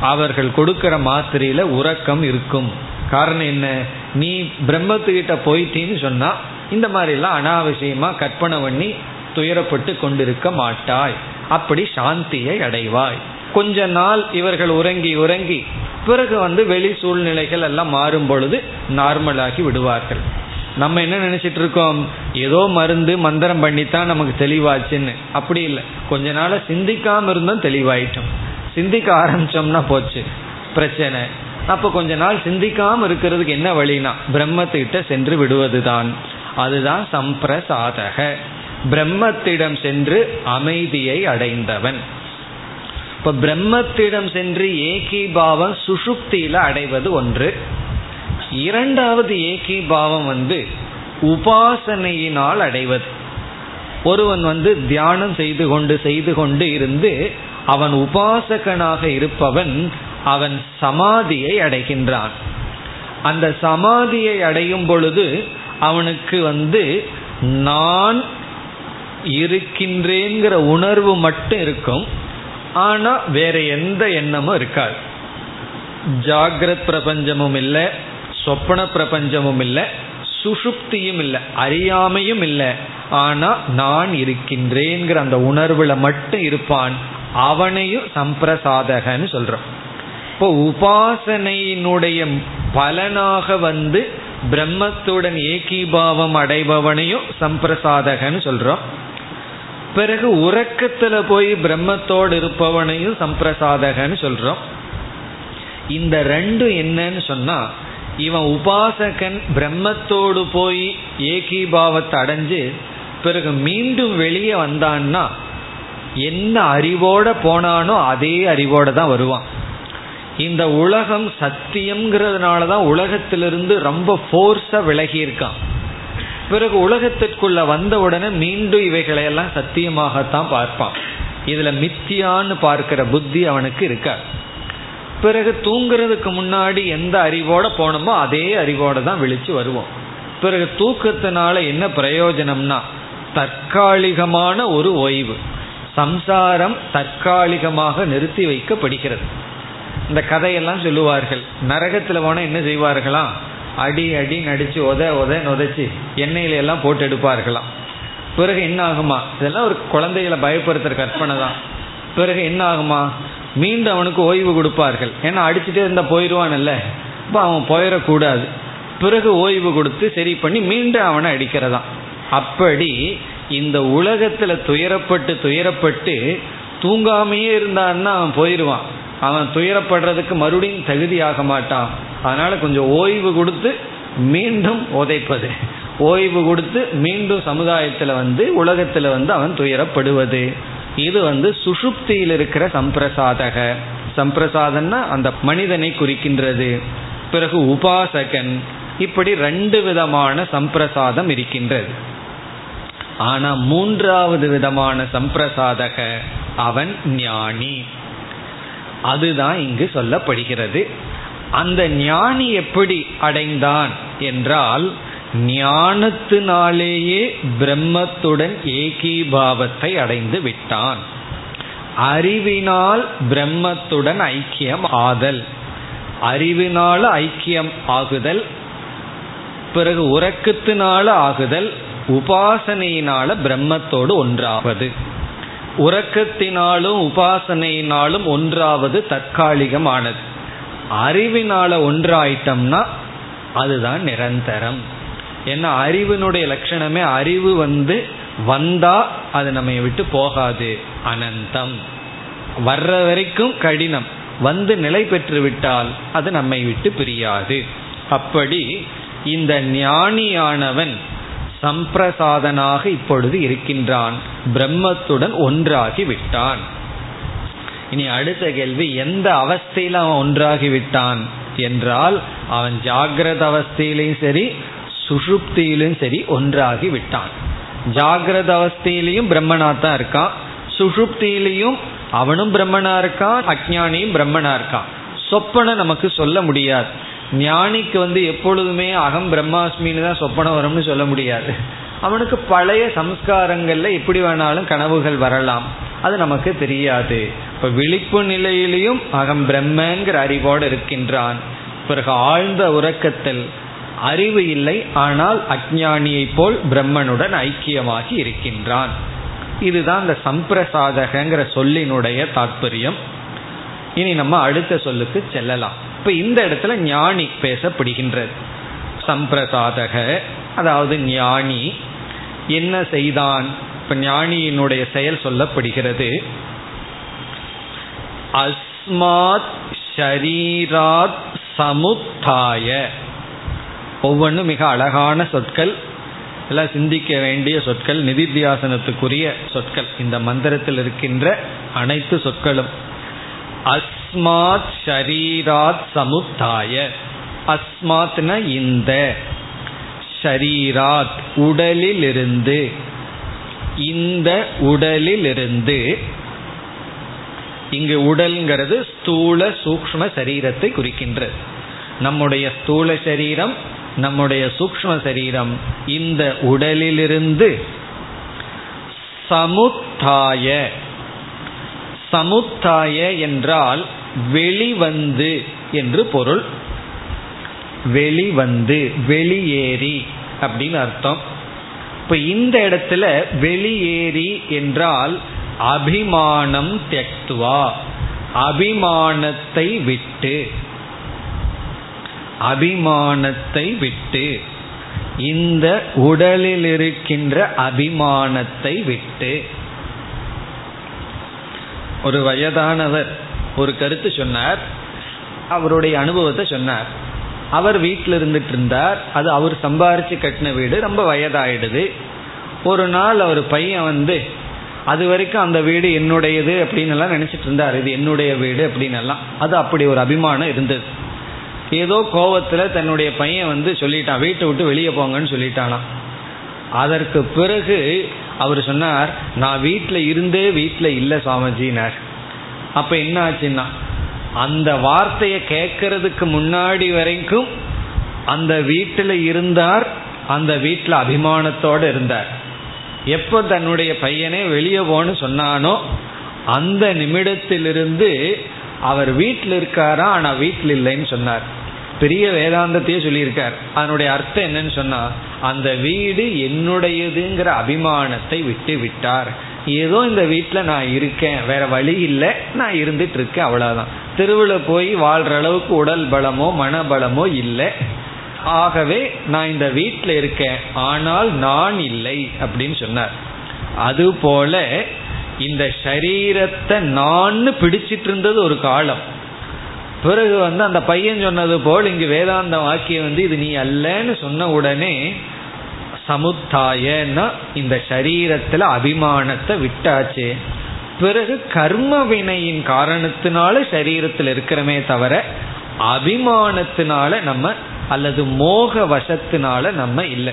அவர்கள் கொடுக்கிற மாத்திரையில உறக்கம் இருக்கும். காரணம் என்ன? நீ பிரம்மத்துக்கிட்ட போயிட்டீன்னு சொன்னா இந்த மாதிரிலாம் அனாவசியமா கற்பனை பண்ணி துயரப்பட்டு கொண்டிருக்க மாட்டாய். அப்படி சாந்தியை அடைவாய். கொஞ்ச நாள் இவர்கள் உறங்கி உறங்கி பிறகு வந்து வெளி சூழ்நிலைகள் எல்லாம் மாறும் பொழுது நார்மலாகி விடுவார்கள். நம்ம என்ன நினைச்சிட்டு இருக்கோம்? ஏதோ மருந்து மந்திரம் பண்ணித்தான் நமக்கு தெளிவாச்சுன்னு. அப்படி இல்லை. கொஞ்ச நாள சிந்திக்காம இருந்தோம் தெளிவாயிட்டோம். சிந்திக்க ஆரம்பிச்சோம்னா போச்சு. பிரச்சனை. அப்போ கொஞ்ச நாள் சிந்திக்காம இருக்கிறதுக்கு என்ன வழினா? பிரம்மத்திட்ட சென்று விடுவதுதான். அதுதான் சம்பிரசாதக. பிரம்மத்திடம் சென்று அமைதியை அடைந்தவன். இப்ப பிரம்மத்திடம் சென்று ஏகீபாவம் சுஷுப்தியில அடைவது ஒன்று. இரண்டாவது ஏகீபாவம் வந்து உபாசனையினால் அடைவது. ஒருவன் வந்து தியானம் செய்து கொண்டு செய்து கொண்டு இருந்து அவன் உபாசகனாக இருப்பவன் அவன் சமாதியை அடைகின்றான். அந்த சமாதியை அடையும் பொழுது அவனுக்கு வந்து நான் இருக்கின்றேங்கிற உணர்வு மட்டும் இருக்கும். ஆனா வேற எந்த எண்ணமும் இருக்காது. ஜாகிரத் பிரபஞ்சமும் இல்லை சொப்பன பிரபஞ்சமும் இல்லை சுஷுப்தியும் இல்லை அறியாமையும் இல்லை. ஆனா நான் இருக்கின்றேங்கிற அந்த உணர்வுல மட்டும் இருப்பான் அவனையும் சம்பிரசாதகன்னு சொல்றோம். இப்போ உபாசனையினுடைய பலனாக வந்து பிரம்மத்துடன் ஏகீபாவம் அடைபவனையும் சம்பிரசாதகன்னு சொல்றோம். பிறகு உறக்கத்துல போய் பிரம்மத்தோடு இருப்பவனையும் சம்பிரசாதகன்னு சொல்றோம். இந்த ரெண்டும் என்னன்னு சொன்னா இவன் உபாசகன் பிரம்மத்தோடு போய் ஏகீபாவத்தை அடைஞ்சு பிறகு மீண்டும் வெளியே வந்தான்னா என்ன அறிவோட போனானோ அதே அறிவோட தான் வருவான். இந்த உலகம் சத்தியம்ங்கிறதுனால தான் உலகத்திலிருந்து ரொம்ப ஃபோர்ஸாக விலகி இருக்கான். பிறகு உலகத்திற்குள்ள வந்த உடனே மீண்டும் இவைகளையெல்லாம் சத்தியமாகத்தான் பார்ப்பான். இதுல மித்தியான்னு பார்க்கிற புத்தி அவனுக்கு இருக்க? பிறகு தூங்குறதுக்கு முன்னாடி எந்த அறிவோட போனோமோ அதே அறிவோட தான் விழிச்சு வருவோம். பிறகு தூக்கத்தினால என்ன பிரயோஜனம்னா தற்காலிகமான ஒரு ஓய்வு. சம்சாரம் தற்காலிகமாக நிறுத்தி வைக்கப்படுகிறது. இந்த கதையெல்லாம் சொல்லுவார்கள். நரகத்தில் போனால் என்ன செய்வார்களாம் அடி அடி நடிச்சு உத உத நுதைச்சு எண்ணெயில எல்லாம் போட்டு எடுப்பார்களாம். பிறகு என்ன ஆகுமா? இதெல்லாம் ஒரு குழந்தைகளை பயப்படுத்துற கற்பனை தான். பிறகு என்ன ஆகுமா? மீண்டும் அவனுக்கு ஓய்வு கொடுப்பார்கள். ஏன்னா அடிச்சுட்டே இருந்தா போயிடுவான்ல இப்போ அவன் போயிடக்கூடாது. பிறகு ஓய்வு கொடுத்து சரி பண்ணி மீண்டும் அவனை அடிக்கிறதான் அப்படி இந்த உலகத்துல துயரப்பட்டு துயரப்பட்டு தூங்காமையே இருந்தான்னா அவன் போயிடுவான் அவன் துயரப்படுறதுக்கு மறுபடியும் தகுதியாக மாட்டான். அதனால கொஞ்சம் ஓய்வு கொடுத்து மீண்டும் உதைப்பது. ஓய்வு கொடுத்து மீண்டும் சமுதாயத்தில் வந்து உலகத்தில் வந்து அவன் துயரப்படுவது. இது வந்து சுஷுப்தியில் இருக்கிற சம்பிரசாதக. சம்பிரசாதன்னா அந்த மனிதனை குறிக்கின்றது. பிறகு உபாசகன். இப்படி ரெண்டு விதமான சம்பிரசாதம் இருக்கின்றது. ஆனா மூன்றாவது விதமான சம்பிரசாதக அவன் ஞானி. அதுதான் இங்கு சொல்லப்படுகிறது. அந்த ஞானி எப்படி அடைந்தான் என்றால் ஞானத்தினாலேயே பிரம்மத்துடன் ஏகீபாவத்தை அடைந்து விட்டான். அறிவினால் பிரம்மத்துடன் ஐக்கியம் ஆதல். அறிவினால ஐக்கியம் ஆகுதல் பிறகு உறக்கத்தினால ஆகுதல் உபாசனையினால பிரம்மத்தோடு ஒன்றாவது. உறக்கத்தினாலும் உபாசனையினாலும் ஒன்றாவது தற்காலிகமானது. அறிவினால ஒன்றாயிட்டம்னா அதுதான் நிரந்தரம். ஏன்னா அறிவினுடைய லட்சணமே அறிவு வந்து வந்தா அது நம்ம விட்டு போகாது. அனந்தம். வர்ற வரைக்கும் கடினம். வந்து நிலை பெற்று விட்டால் அது நம்மை விட்டு பிரியாது. அப்படி இந்த ஞானியானவன் சம்பிரசாதனாக இப்பொழுது இருக்கின்றான். பிரம்மத்துடன் ஒன்றாகி விட்டான். இனி அடுத்த கேள்வி எந்த அவஸ்தையில் அவன் ஒன்றாகி விட்டான் என்றால் அவன் ஜாகிரத அவஸ்தையிலையும் சரி சுஷுப்தியிலும் சரி ஒன்றாகி விட்டான் ஜாகிரத அவஸ்தையிலையும் பிரம்மனா தான் இருக்கான் சுஷுப்தியிலையும் அவனும் பிரம்மனா இருக்கான் அஜானியும் பிரம்மனா இருக்கான் சொப்பனை நமக்கு சொல்ல முடியாது. ஞானிக்கு வந்து எப்பொழுதுமே அகம் பிரம்மாஸ்மின்னு தான் சொப்பனம் வரும்னு சொல்ல முடியாது. அவனுக்கு பழைய சம்ஸ்காரங்கள்ல எப்படி வேணாலும் கனவுகள் வரலாம். அது நமக்கு தெரியாது. இப்ப விழிப்பு நிலையிலையும் அகம் பிரம்மங்கிற அறிவோடு இருக்கின்றான். பிறகு ஆழ்ந்த உறக்கத்தில் அறிவு இல்லை ஆனால் அஜானியை போல் பிரம்மனுடன் ஐக்கியமாகி இருக்கின்றான். இதுதான் இந்த சம்பிரசாதகங்கிற சொல்லினுடைய தாற்பயம் இனி நம்ம அடுத்த சொல்லுக்கு செல்லலாம். இப்ப இந்த இடத்துல ஞானி பேசப்படுகின்றது. சம்பிரசாதக அதாவது ஞானி என்ன செய்தான்? இப்ப ஞானியினுடைய செயல் சொல்லப்படுகிறது. அஸ்மாத் ஷரீராத் சமுத்தாய. ஒவ்வொன்றும் மிக அழகான சொற்கள். எல்லாம் சிந்திக்க வேண்டிய சொற்கள் நிதித்தியாசனத்துக்குரிய சொற்கள். இந்த மந்திரத்தில் இருக்கின்ற அனைத்து சொற்களும். அஸ்மாத் ஷரீராத் சமுத்தாய. அஸ்மாத்னா இந்த. ஷரீராத் உடலிலிருந்து. இந்த உடலிலிருந்து இங்கு உடல்ங்கிறது ஸ்தூல சூக்ம சரீரத்தை குறிக்கின்றது. நம்முடைய ஸ்தூல சரீரம் நம்முடைய சூக்ம சரீரம் இந்த உடலிலிருந்து சமுத்தாய சமுத்தாய என்றால் வெளிவந்து என்று பொருள். வெளிவந்து வெளியேறி. அப்படின்னு அர்த்தம். இப்ப இந்த இடத்துல வெளியேறி என்றால் அபிமானம் தெக்துவா அபிமானத்தை விட்டு. அபிமானத்தை விட்டு. இந்த உடலில் இருக்கின்ற அபிமானத்தை விட்டு. ஒரு வயதானவர் ஒரு கருத்து சொன்னார். அவருடைய அனுபவத்தை சொன்னார். அவர் வீட்டில் இருந்துட்டு இருந்தார் அது அவர் சம்பாரிச்சு கட்டின வீடு. ரொம்ப வயதாயிடுது. ஒரு நாள் அவர் பையன் வந்து அது வரைக்கும் அந்த வீடு என்னுடையது அப்படின்னு எல்லாம் நினைச்சிட்டு இருந்தார் இது என்னுடைய வீடு அப்படின்னு எல்லாம் அது அப்படி ஒரு அபிமானம் இருந்தது. ஏதோ கோவத்துல தன்னுடைய பையன் வந்து சொல்லிட்டான். வீட்டை விட்டு வெளியே போங்கன்னு சொல்லிட்டானாம். அதற்கு பிறகு அவர் சொன்னார் நான் வீட்டில் இருந்தே வீட்டில் இல்லை சுவாமிஜினார். அப்ப என்ன ஆச்சுன்னா அந்த வார்த்தையை கேட்கறதுக்கு முன்னாடி வரைக்கும் அந்த வீட்டில் இருந்தார் அந்த வீட்டில் அபிமானத்தோடு இருந்தார். எப்போ தன்னுடைய பையனே வெளியே போன்னு சொன்னானோ அந்த நிமிடத்திலிருந்து அவர் வீட்டில் இருக்காரா ஆனால் வீட்டில் இல்லைன்னு சொன்னார். பெரிய வேதாந்தத்தையே சொல்லியிருக்கார். அதனுடைய அர்த்தம் என்னன்னு சொன்னா அந்த வீடு என்னுடையதுங்கிற அபிமானத்தை விட்டு விட்டார். ஏதோ இந்த வீட்டில் நான் இருக்கேன் வேற வழி இல்லை நான் இருந்துட்டு இருக்கேன் அவ்வளவுதான். தெருவில் போய் வாழ்ற அளவுக்கு உடல் பலமோ மனபலமோ இல்லை. ஆகவே நான் இந்த வீட்டில் இருக்கேன் ஆனால் நான் இல்லை அப்படின்னு சொன்னார். அதுபோல இந்த சரீரத்தை நான் பிடிச்சிட்டு இருந்தது ஒரு காலம். பிறகு வந்து அந்த பையன் சொன்னது போல் இங்கு வேதாந்த வாக்கியம் வந்து இது நீ அல்லன்னு சொன்ன உடனே சமுத்தாயன்னா இந்த சரீரத்துல அபிமானத்தை விட்டாச்சு. பிறகு கர்ம வினையின் காரணத்தினால சரீரத்தில் இருக்கிறமே தவிர அபிமானத்தினால நம்ம அல்லது மோக வசத்தினால நம்ம இல்லை.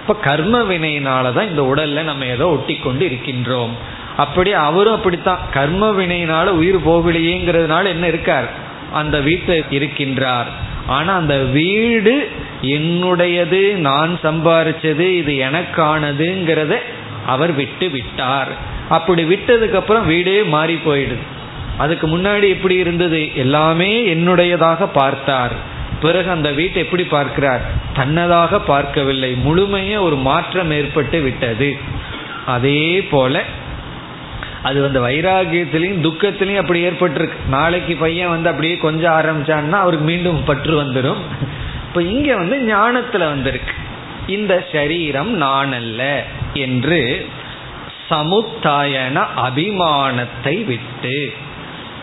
இப்ப கர்ம வினையினால தான் இந்த உடல்ல நம்ம ஏதோ ஒட்டி கொண்டு இருக்கின்றோம். அப்படி அவரும் அப்படித்தான். கர்ம வினையினால உயிர் போகலையேங்கிறதுனால என்ன இருக்கார்? அந்த வீட்டில் இருக்கின்றார். ஆனா அந்த வீடு என்னுடையது நான் சம்பாரிச்சது இது எனக்கானதுங்கிறத அவர் விட்டு விட்டார். அப்படி விட்டதுக்கு அப்புறம் வீடே மாறி போயிடுது. அதுக்கு முன்னாடி எப்படி இருந்தது? எல்லாமே என்னுடையதாக பார்த்தார். பிறகு அந்த வீட்டை எப்படி பார்க்கிறார்? தன்னதாக பார்க்கவில்லை. முழுமையே ஒரு மாற்றம் ஏற்பட்டு விட்டது. அதே போல அது வந்து வைராகியத்திலையும் துக்கத்திலையும் அப்படி ஏற்பட்டிருக்கு. நாளைக்கு பையன் வந்து அப்படியே கொஞ்சம் ஆரம்பிச்சான்னா அவருக்கு மீண்டும் பற்று வந்துடும் இப்ப இங்க வந்து ஞானத்துல வந்திருக்கு. இந்த சரீரம் நான் அல்ல என்று சமுத்தாயன அபிமானத்தை விட்டு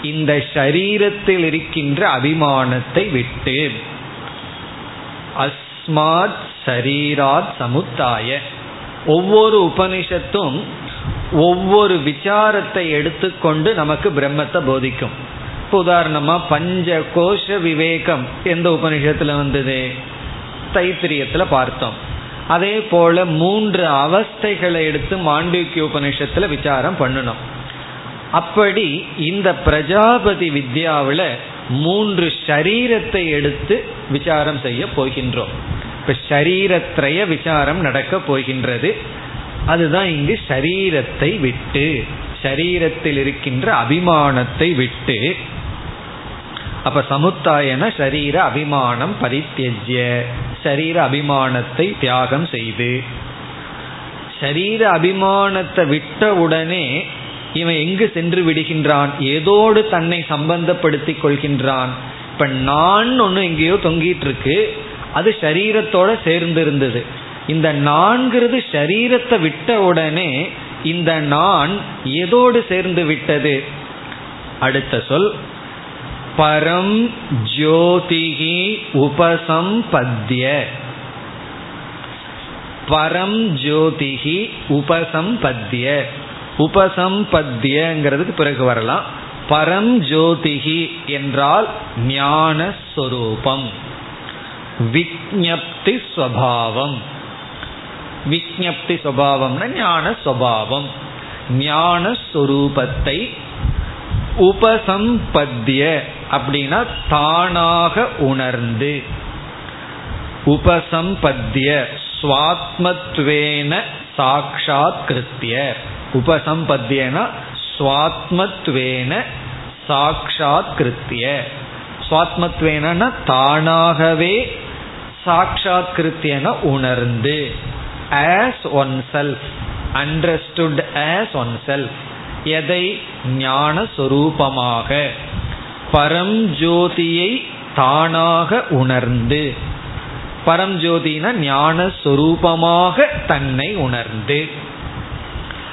இந்த சரீரத்தில் இருக்கின்ற அபிமானத்தை விட்டு அஸ்மாத் சரீராத் சமுத்தாய. ஒவ்வொரு உபனிஷத்தும் ஒவ்வொரு விசாரத்தை எடுத்துக்கொண்டு நமக்கு பிரம்மத்தை போதிக்கும். இப்போ உதாரணமா பஞ்ச கோஷ விவேகம் எந்த உபநிஷத்துல வந்தது? தைத்திரியத்துல பார்த்தோம். அதே போல மூன்று அவஸ்தைகளை எடுத்து மாண்டியூக்கிய உபநிஷத்துல விசாரம் பண்ணணும். அப்படி இந்த பிரஜாபதி வித்யாவில் மூன்று ஷரீரத்தை எடுத்து விசாரம் செய்ய போகின்றோம். இப்ப ஷரீரத்திரைய விசாரம் நடக்க போகின்றது. அதுதான் இங்கு சரீரத்தை விட்டு சரீரத்தில் இருக்கின்ற அபிமானத்தை விட்டு அப்ப சமுத்தாயன சரீர அபிமானம் பரித்தியஜ்ய. சரீர அபிமானத்தை தியாகம் செய்து. சரீர அபிமானத்தை விட்ட உடனே இவன் எங்கு சென்று விடுகின்றான்? ஏதோடு தன்னை சம்பந்தப்படுத்தி கொள்கின்றான். இப்ப நான் ஒன்று எங்கேயோ தொங்கிட்டு இருக்கு. அது சரீரத்தோட சேர்ந்து இருந்தது இந்த நான்கிறது சரீரத்தை விட்ட உடனே இந்த நான் எதோடு சேர்ந்து விட்டது. அடுத்த சொல் பரம் ஜோதிகி உபசம்பத்திய பரம் ஜோதிகி உபசம்பத்திய உபசம்பத்தியங்கிறதுக்கு பிறகு வரலாம். பரம் ஜோதிகி என்றால் ஞான ஸ்வரூபம் விஜப்தி ஸ்வபாவம். விஜப்தி சுவாவம்னா ஞான சுவாவம் ஞான ஸ்வரூபத்தை உபசம்பத்திய அப்படின்னா தானாக உணர்ந்து. உபசம்பத்திய சுவாத்மத்வேன சாட்சாத் கிருத்திய. உபசம்பத்தியனா சுவாத்மத்வேன சாட்சாத் கிருத்திய. சுவாத்மத்வேன தானாகவே சாட்சாத் கிருத்தியன உணர்ந்து. As oneself understood as oneself எதை? ஞான சொரூபமாக பரம் ஜோதியை தானாக உணர்ந்து பரம் ஜோதினா ஞான சொரூபமாக தன்னை உணர்ந்து.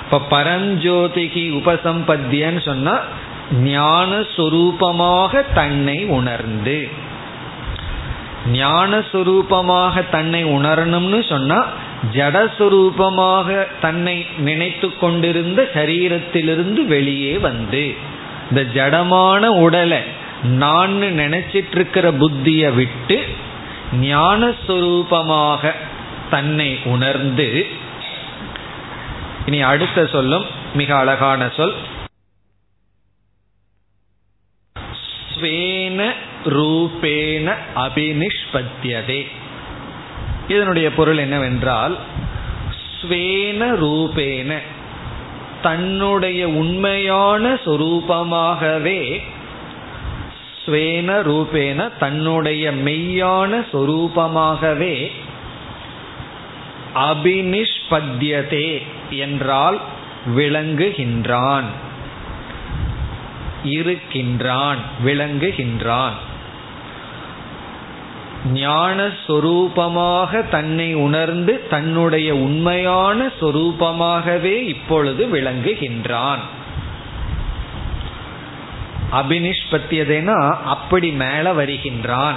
இப்ப பரஞ்சோதிகி உபசம்பத்தியன்னு சொன்னா ஞான சொரூபமாக தன்னை உணர்ந்து. ஞான சொரூபமாக தன்னை உணரணும்னு சொன்னா ஜடஸ்வரூபமாக தன்னை நினைத்து கொண்டிருந்த சரீரத்திலிருந்து வெளியே வந்து. இந்த ஜடமான உடலை நான் நினைச்சிட்டு இருக்கிற புத்தியை விட்டு ஞானஸ்வரூபமாக தன்னை உணர்ந்து இனி அடுத்த சொல்லும் மிக அழகான சொல். ஸ்வேன ரூபேன அபினிஷ்பத்தியதே. இதனுடைய பொருள் என்னவென்றால் ஸ்வேன ரூபேன தன்னுடைய உண்மையான சொரூபமாகவே ஸ்வேன ரூபேன தன்னுடைய மெய்யான சொரூபமாகவே அபினிஷ்பத்தியதே என்றால் விளங்குகின்றான் இருக்கின்றான் விளங்குகின்றான். ஞான சொரூபமாக தன்னை உணர்ந்து தன்னுடைய உண்மையான சொரூபமாகவே இப்பொழுது விளங்குகின்றான். அபினிஷ்பத்தியதேனா அப்படி மேல வருகின்றான்.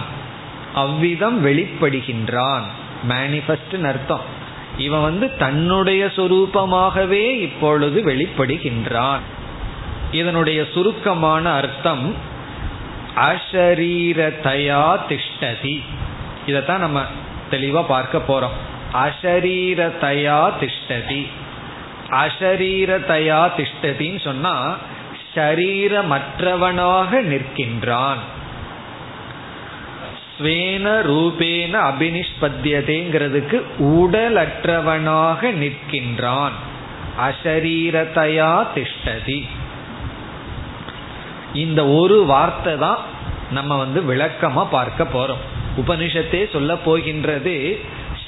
அவ்விதம் வெளிப்படுகின்றான். மேனிஃபெஸ்ட் அர்த்தம். இவன் வந்து தன்னுடைய சொரூபமாகவே இப்பொழுது வெளிப்படுகின்றான். இதனுடைய சுருக்கமான அர்த்தம் அஷரீரதயா திஷ்டதி இதைத்தான் நம்ம தெளிவாக பார்க்க போறோம். அஷரீரதயா திஷ்டதி அஷரீரதயா திஷ்டதின்னு சொன்னா ஷரீரமற்றவனாக நிற்கின்றான். ஸ்வேன ரூபேன அபினிஷ்பத்தியதேங்கிறதுக்கு உடலற்றவனாக நிற்கின்றான். அஷரீரதயா திஷ்டதி இந்த ஒரு வார்த்தை தான் நம்ம வந்து விளக்கமா பார்க்க போறோம். உபனிஷத்தே சொல்ல போகின்றது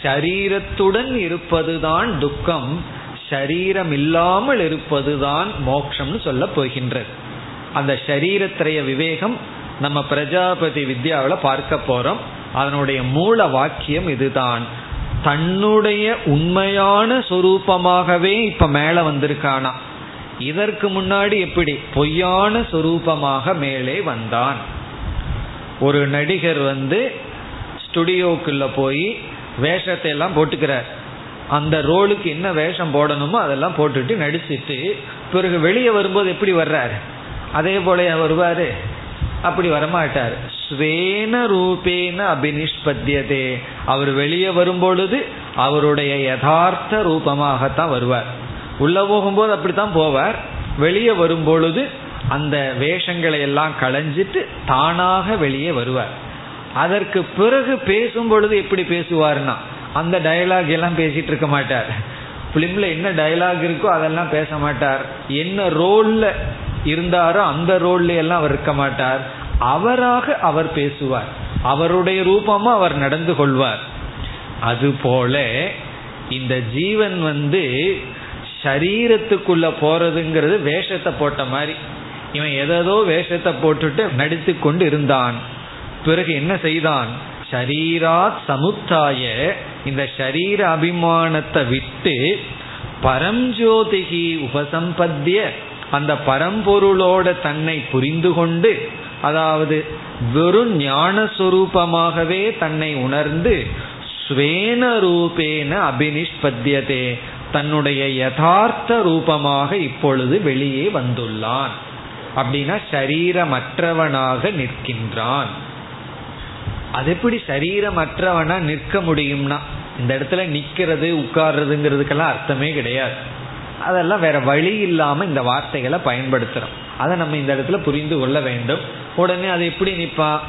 ஷரீரத்துடன் இருப்பதுதான் துக்கம் ஷரீரம் இல்லாமல் இருப்பதுதான் மோக்ஷம்னு சொல்ல போகின்றது. அந்த ஷரீரத்திரைய விவேகம் நம்ம பிரஜாபதி வித்யாவில் பார்க்க போறோம். அதனுடைய மூல வாக்கியம் இதுதான். தன்னுடைய உண்மையான சொரூபமாகவே இப்ப மேல வந்திருக்கானா? இதற்கு முன்னாடி எப்படி? பொய்யான சொரூபமாக மேலே வந்தான். ஒரு நடிகர் வந்து ஸ்டுடியோக்குள்ள போய் வேஷத்தை எல்லாம் போட்டுக்கிறார். அந்த ரோலுக்கு என்ன வேஷம் போடணுமோ அதெல்லாம் போட்டுட்டு நடிச்சிட்டு பிறகு வெளியே வரும்போது எப்படி வர்றாரு? அதே போல வருவாரு. அப்படி வரமாட்டார். ஸ்வேன ரூபேன அபினிஷ்பத்தியதே அவர் வெளியே வரும்பொழுது அவருடைய யதார்த்த ரூபமாகத்தான் வருவார். உள்ள போகும்போது அப்படித்தான் போவார். வெளியே வரும்பொழுது அந்த வேஷங்களை எல்லாம் களைஞ்சிட்டு தானாக வெளியே வருவார். அதற்கு பிறகு பேசும் பொழுது எப்படி பேசுவார்னா அந்த டயலாக் எல்லாம் பேசிட்டு இருக்க மாட்டார். பிலிம்ல என்ன டயலாக் இருக்கோ அதெல்லாம் பேச மாட்டார். என்ன ரோல்ல இருந்தாரோ அந்த ரோல்ல எல்லாம் அவர் இருக்க மாட்டார். அவராக அவர் பேசுவார். அவருடைய ரூபமா அவர் நடந்து கொள்வார். அதுபோல இந்த ஜீவன் வந்து சரீரத்துக்குள்ள போறதுங்கிறது வேஷத்தை போட்ட மாதிரி. இவன் எதோ வேஷத்தை போட்டுட்டு நடித்து கொண்டு இருந்தான். பிறகு என்ன செய்தான்? ஷரீராத் சமுத்தாய இந்த ஷரீர அபிமானத்தை விட்டு பரஞ்சோதிகி உபசம்பத்திய அந்த பரம்பொருளோட தன்னை புரிந்து கொண்டு அதாவது வெறும் ஞானஸ்வரூபமாகவே தன்னை உணர்ந்து ஸ்வேன ரூபேன அபினிஷ்பத்தியதே தன்னுடைய யதார்த்த ரூபமாக இப்பொழுது வெளியே வந்துள்ளான். அப்படின்னா சரீரமற்றவனாக நிற்கின்றான். அது எப்படி சரீரமற்றவனா நிற்க முடியும்னா இந்த இடத்துல நிக்கிறது உட்கார்றதுங்கிறதுக்கெல்லாம் அர்த்தமே கிடையாது. அதெல்லாம் வேற வழி இல்லாம இந்த வார்த்தைகளை பயன்படுத்துறோம். அதை நம்ம இந்த இடத்துல புரிந்து கொள்ள வேண்டும். உடனே அது எப்படி நிற்பான்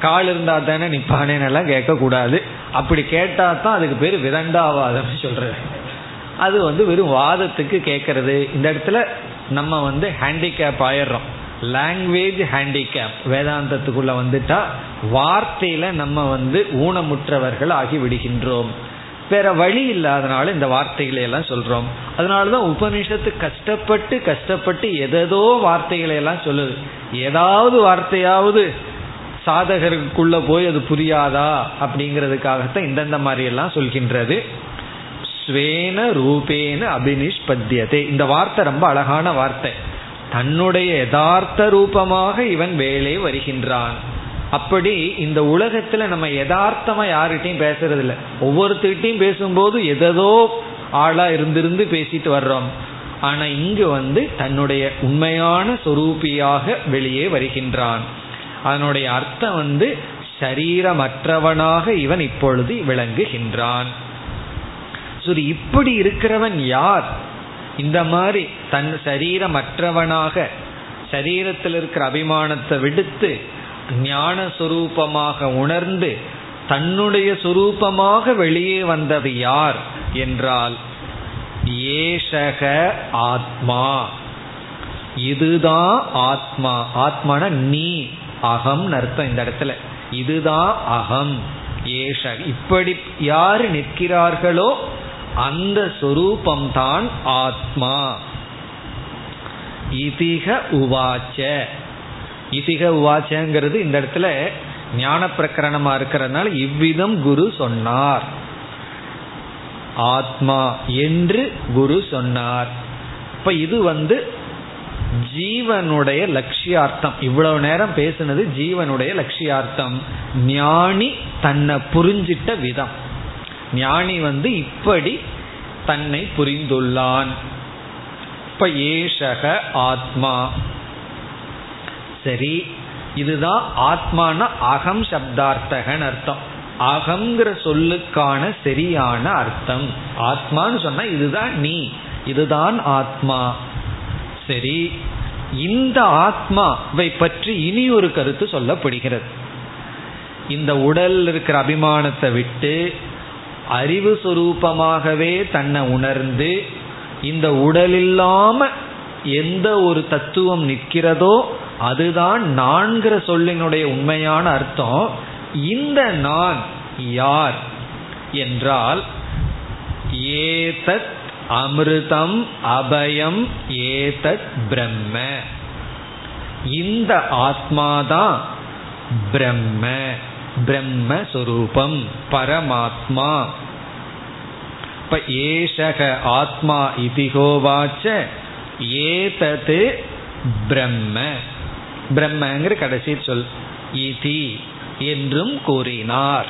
கால் இருந்தா தானே நிற்பானேன்னு எல்லாம் கேட்கக்கூடாது. அப்படி கேட்டா தான் அதுக்கு பேர் விதண்டாவாதம் சொல்றது அது வந்து வெறும் வாதத்துக்கு கேட்கறது இந்த இடத்துல நம்ம வந்து ஹேண்டிகேப் ஆயிடுறோம். லாங்குவேஜ் ஹேண்டிகேப் வேதாந்தத்துக்குள்ள வந்துட்டா வார்த்தையில நம்ம வந்து ஊனமுற்றவர்கள் ஆகி விடுகின்றோம். வேற வழி இல்லாதனால இந்த வார்த்தைகளை எல்லாம் சொல்றோம். அதனாலதான் உபனிஷத்து கஷ்டப்பட்டு கஷ்டப்பட்டு எதோ வார்த்தைகளை எல்லாம் சொல்லுது. ஏதாவது வார்த்தையாவது சாதகருக்குள்ள போய் அது புரியாதா அப்படிங்கிறதுக்காகத்தான் இந்தந்த மாதிரி எல்லாம் சொல்கின்றது. ஸ்வேன ரூபேன அபினிஷ்பத்தியதே. இந்த வார்த்தை ரொம்ப அழகான வார்த்தை. தன்னுடைய யதார்த்த ரூபமாக இவன் வேலை வருகின்றான். அப்படி இந்த உலகத்துல நம்ம யதார்த்தமா யார்கிட்டையும் பேசுறது இல்லை ஒவ்வொருத்திட்டையும் பேசும்போது எதோ ஆளா இருந்திருந்து பேசிட்டு வர்றோம். ஆனா இங்கு வந்து தன்னுடைய உண்மையான சொரூபியாக வெளியே வருகின்றான். அதனுடைய அர்த்தம் வந்து சரீரமற்றவனாக இவன் இப்பொழுது விளங்குகின்றான். சரி இப்படி இருக்கிறவன் யார்? இந்த மாதிரி தன் சரீரமற்றவனாக சரீரத்தில் இருக்கிற அபிமானத்தை விடுத்து ஞான சுரூபமாக உணர்ந்து தன்னுடைய சுரூபமாக வெளியே வந்தது யார் என்றால் ஏஷக ஆத்மா. இதுதான் ஆத்மா. ஆத்மான நீ அகம் அர்த்தம் இந்த இடத்துல. இதுதான் அகம். ஏஷ இப்படி யார் நிற்கிறார்களோ அந்த சொரூபம்தான் ஆத்மா. இதிக உவாச்ச. இதிக உவாச்சங்கிறது இந்த இடத்துல ஞான பிரகரணமா இருக்கிறதுனால இவ்விதம் குரு சொன்னார். ஆத்மா என்று குரு சொன்னார். இப்ப இது வந்து ஜீவனுடைய லட்சியார்த்தம். இவ்வளவு நேரம் பேசுனது ஜீவனுடைய லட்சியார்த்தம். ஞானி தன்னை புரிஞ்சிட்ட விதம். ஞானி வந்து இப்படி தன்னை புரிந்துள்ளான். இப்ப ஏஷக ஆத்மா. சரி இதுதான் ஆத்மான அகம் சப்தார்த்தகன் அர்த்தம். அகங்கிற சொல்லுக்கான சரியான அர்த்தம். ஆத்மான்னு சொன்னா இதுதான் நீ இதுதான் ஆத்மா. சரி இந்த ஆத்மாவை பற்றி இனி ஒரு கருத்து சொல்லப்படுகிறது. இந்த உடல் இருக்கிற அபிமானத்தை விட்டு அறிவு சுரூபமாகவே தன்னை உணர்ந்து இந்த உடல் இல்லாம எந்த ஒரு தத்துவம் நிற்கிறதோ அதுதான் நான்கிற சொல்லினுடைய உண்மையான அர்த்தம். இந்த நான் யார் என்றால் ஏதத் அமிர்தம் அபயம் ஏதத் பிரம்ம. இந்த ஆத்மாதான் பிரம்ம. பிரம்மஸ்வரூபம் பரமாத்மா. இப்ப ஏஷக ஆத்மா இதிகோவாச்ச ஏதது பிரம்ம. பிரம்மங்கிற கடைசி சொல் இதி என்றும் கூறினார்.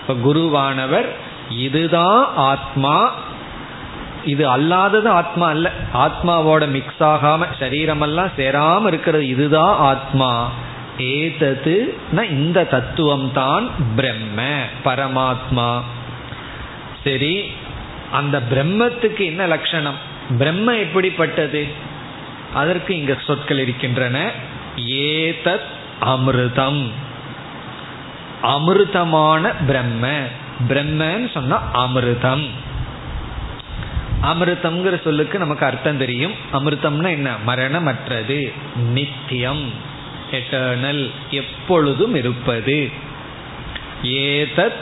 இப்ப குருவானவர் இதுதான் ஆத்மா. இது அல்லாதது ஆத்மா அல்ல. ஆத்மாவோட மிக்ஸ் ஆகாம சரீரமெல்லாம் சேராம இருக்கிறது இதுதான் ஆத்மா. ஏதது? இந்த தத்துவம் தான் பிரம்ம பரமாத்மா. சரி அந்த பிரம்மத்துக்கு என்ன லட்சணம்? பிரம்ம எப்படிப்பட்டது? அதற்கு இங்க சொற்கள் இருக்கின்றன. ஏதத் அமிர்தம். அமிர்தமான பிரம்ம. பிரம்மன்னு சொன்னா அமிர்தம். அமிர்தம்ங்கிற சொல்லுக்கு நமக்கு அர்த்தம் தெரியும். அமிர்தம்னா என்ன? மரணமற்றது. நித்தியம். எட்டர்னல் எப்பொழுதும் இருப்பது. ஏதத்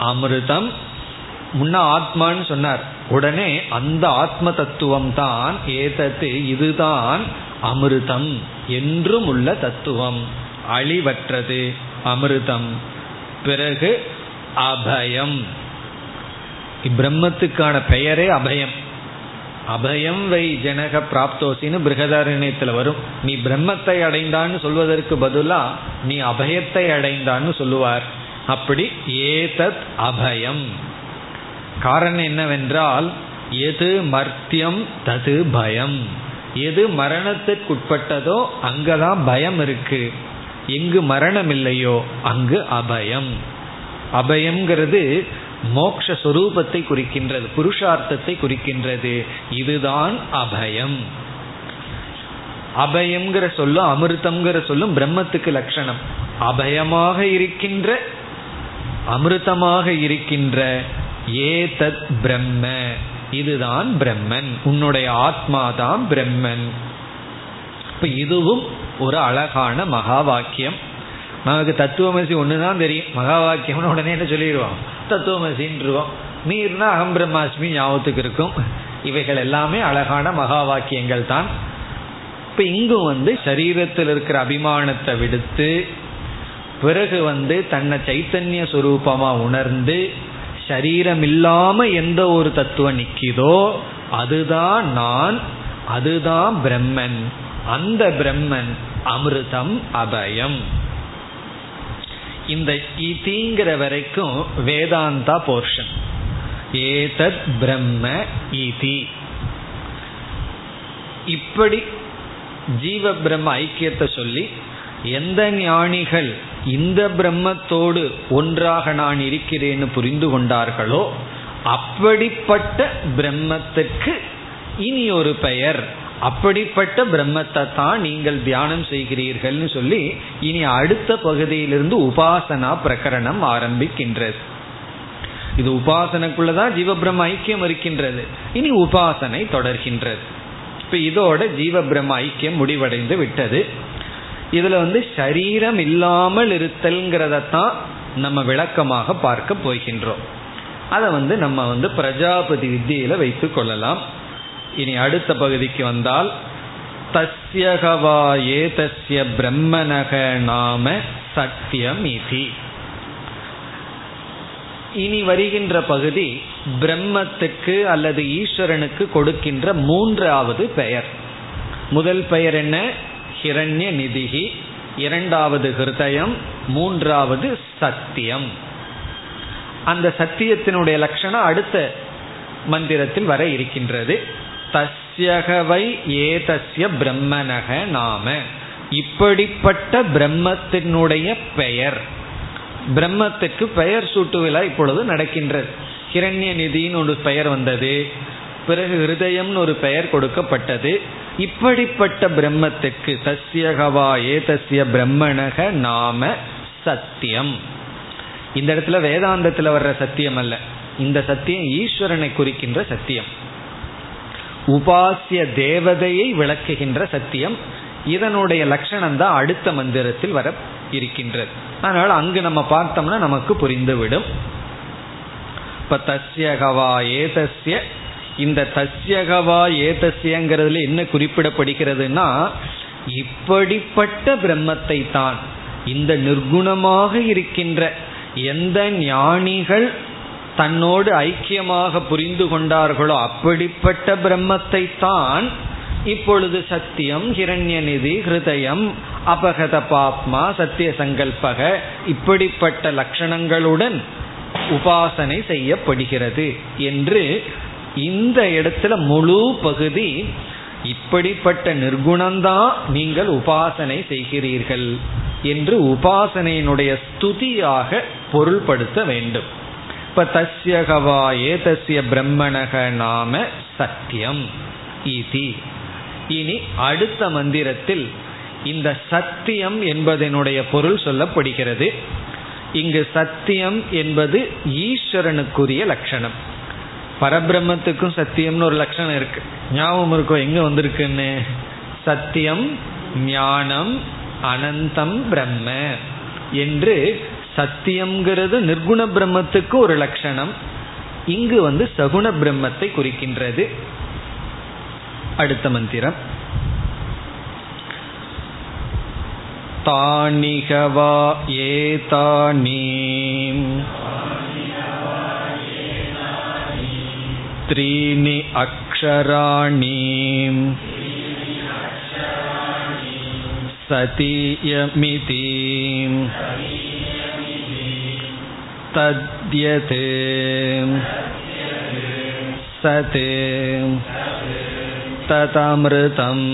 அமிர்தம். முன்ன ஆத்மான்னு சொன்னார். உடனே அந்த ஆத்ம தத்துவம் தான் ஏதத்து இதுதான் அமிர்தம் என்றும் உள்ள தத்துவம். அழிவற்றது அமிர்தம். பிறகு அபயம். பிரம்மத்துக்கான பெயரே அபயம். அபயம் வை ஜனக பிராப்தோசின்னு பிருகதாரண்யத்தில் வரும். நீ பிரம்மத்தை அடைந்தான்னு சொல்வதற்கு பதிலா நீ அபயத்தை அடைந்தான்னு சொல்லுவார். அப்படி ஏதத் அபயம். காரணம் என்னவென்றால் எது மர்த்தியம் தது பயம். எது மரணத்திற்குட்பட்டதோ அங்கதான் பயம் இருக்கு. எங்கு மரணம் இல்லையோ அங்கு அபயம். அபயம்ங்கிறது மோக்ஷரூபத்தை குறிக்கின்றது புருஷார்த்தத்தை குறிக்கின்றது. இதுதான் அபயம். அபயம்ங்கிற சொல்லும் அமிர்தம்ங்கிற சொல்லும் பிரம்மத்துக்கு லட்சணம். அபயமாக இருக்கின்ற அமிர்தமாக இருக்கின்ற ஏதத் பிரம்ம. இதுதான் பிரம்மன். உன்னுடைய ஆத்மா தான் பிரம்மன். இப்ப இதுவும் ஒரு அழகான மகா வாக்கியம் நமக்கு தத்துவமசி ஒன்று தான் தெரியும். மகா வாக்கியம்னு உடனே என்ன சொல்லிடுவோம் தத்துவமசின்றுவோம் நீர்னா அகம் பிரம்மாஸ்மி ஞாபகத்துக்கு இருக்கும். இவைகள் எல்லாமே அழகான மகா வாக்கியங்கள் தான். இப்ப இங்கும் வந்து சரீரத்தில் இருக்கிற அபிமானத்தை விடுத்து பிறகு வந்து தன்னை சைத்தன்ய சுரூபமா உணர்ந்து சரீரம் இல்லாம எந்த ஒரு தத்துவம் நிக்கிதோ அதுதான் நான் அதுதான் பிரம்மன். அந்த பிரம்மன் அமிர்தம் அபயம். இந்த இதிங்கிற வரைக்கும் வேதாந்தா போர்ஷன் ஏதத் பிரம்ம இதி. இப்படி ஜீவ பிரம்ம ஐக்கியத்தை சொல்லி எந்த ஞானிகள் இந்த பிரம்மத்தோடு ஒன்றாக நான் இருக்கிறேன்னு புரிந்து கொண்டார்களோ அப்படிப்பட்ட பிரம்மத்துக்கு இனி ஒரு பெயர். அப்படிப்பட்ட பிரம்மத்தை தான் நீங்கள் தியானம் செய்கிறீர்கள்னு சொல்லி இனி அடுத்த பகுதியிலிருந்து உபாசனா பிரகரணம் ஆரம்பிக்கின்றது. இது உபாசனைக்குள்ளதான் ஜீவபிரம்ம ஐக்கியம் இருக்கின்றது. இனி உபாசனை தொடர்கின்றது. இப்ப இதோட ஜீவபிரம்ம ஐக்கியம் முடிவடைந்து விட்டது. இதுல வந்து சரீரம் இல்லாமல் இருத்தல்ங்கிறதான் நம்ம விளக்கமாக பார்க்க போகின்றோம். அதை வந்து நம்ம வந்து பிரஜாபதி வித்தியில வைத்து கொள்ளலாம். இனி அடுத்த பகுதிக்கு வந்தால் தஸ்யகவா ஏதஸ்ய பிரம்மனக நாம சத்தியம் இதி. இனி வருகின்ற பகுதி பிரம்மத்துக்கு அல்லது ஈஸ்வரனுக்கு கொடுக்கின்ற மூன்றாவது பெயர். முதல் பெயர் என்ன? ஹிரண்ய நிதிகி இரண்டாவது ஹிருதயம் மூன்றாவது சத்தியம். அந்த சத்தியத்தினுடைய லட்சணம் அடுத்த மந்திரத்தில் வர இருக்கின்றது. தஸ்யகவை ஏதஸ்ய பிரம்மனக நாம. இப்படிப்பட்ட பிரம்மத்தினுடைய பெயர். பிரம்மத்துக்கு பெயர் சூட்டு விழா இப்பொழுது நடக்கின்றது. கிரண்ய நிதின்னு ஒரு பெயர் வந்தது. பிறகு ஹிருதயம்னு ஒரு பெயர் கொடுக்கப்பட்டது. இப்படிப்பட்ட பிரம்மத்துக்கு தஸ்யகவா ஏதஸ்ய பிரம்மணக நாம சத்தியம். இந்த இடத்துல வேதாந்தத்தில் வர்ற சத்தியம் அல்ல. இந்த சத்தியம் ஈஸ்வரனை குறிக்கின்ற சத்தியம். உபாசிய தேவதையை விளக்குகின்ற சத்தியம் இதனுடைய லட்சணம் தான் அடுத்த மந்திரத்தில் வர இருக்கின்றது. அதனால் அங்கு நம்ம பார்த்தோம்னா நமக்கு புரிந்துவிடும். இப்ப தஸ்யகவா ஏதஸ்ய இந்த தஸ்யகவா ஏதஸ்யங்கிறதுல என்ன குறிப்பிடப்படுகிறதுனா இப்படிப்பட்ட பிரம்மத்தை தான் இந்த நிர்குணமாக இருக்கின்ற எந்த ஞானிகள் தன்னோடு ஐக்கியமாக புரிந்து கொண்டார்களோ அப்படிப்பட்ட பிரம்மத்தை தான் இப்பொழுது சத்தியம் ஹிரண்யநிதி ஹிருதயம் அபகத பாப்மா சத்திய சங்கல்பக இப்படிப்பட்ட லட்சணங்களுடன் உபாசனை செய்யப்படுகிறது என்று இந்த இடத்துல முழு பகுதி இப்படிப்பட்ட நிர்குணம்தான் நீங்கள் உபாசனை செய்கிறீர்கள் என்று உபாசனையினுடைய ஸ்துதியாக பொருள்படுத்த வேண்டும். இப்ப தஸ்யகவா ஏதஸ்ய பிரம்மணக நாம சத்தியம் இதி இனி அடுத்த மந்திரத்தில் இந்த சத்தியம் என்பதனுடைய பொருள் சொல்லப்படுகிறது. இங்கு சத்தியம் என்பது ஈஸ்வரனுக்குரிய லட்சணம். பரபிரம்மத்துக்கும் சத்தியம்னு ஒரு லட்சணம் இருக்கு. ஞாபகம் இருக்கும் எங்க வந்திருக்குன்னு? சத்தியம் ஞானம் அனந்தம் பிரம்ம என்று சத்தியம்ங்கிறது நிர்குண பிரம்மத்துக்கு ஒரு லட்சணம் இங்கு வந்து சகுண பிரம்மத்தை குறிக்கின்றது அடுத்த மந்திரம் தானிகவா ஏதானி त्रीणि अक्षराणि सतीयमिति तद्यत् सत् ततमृतम्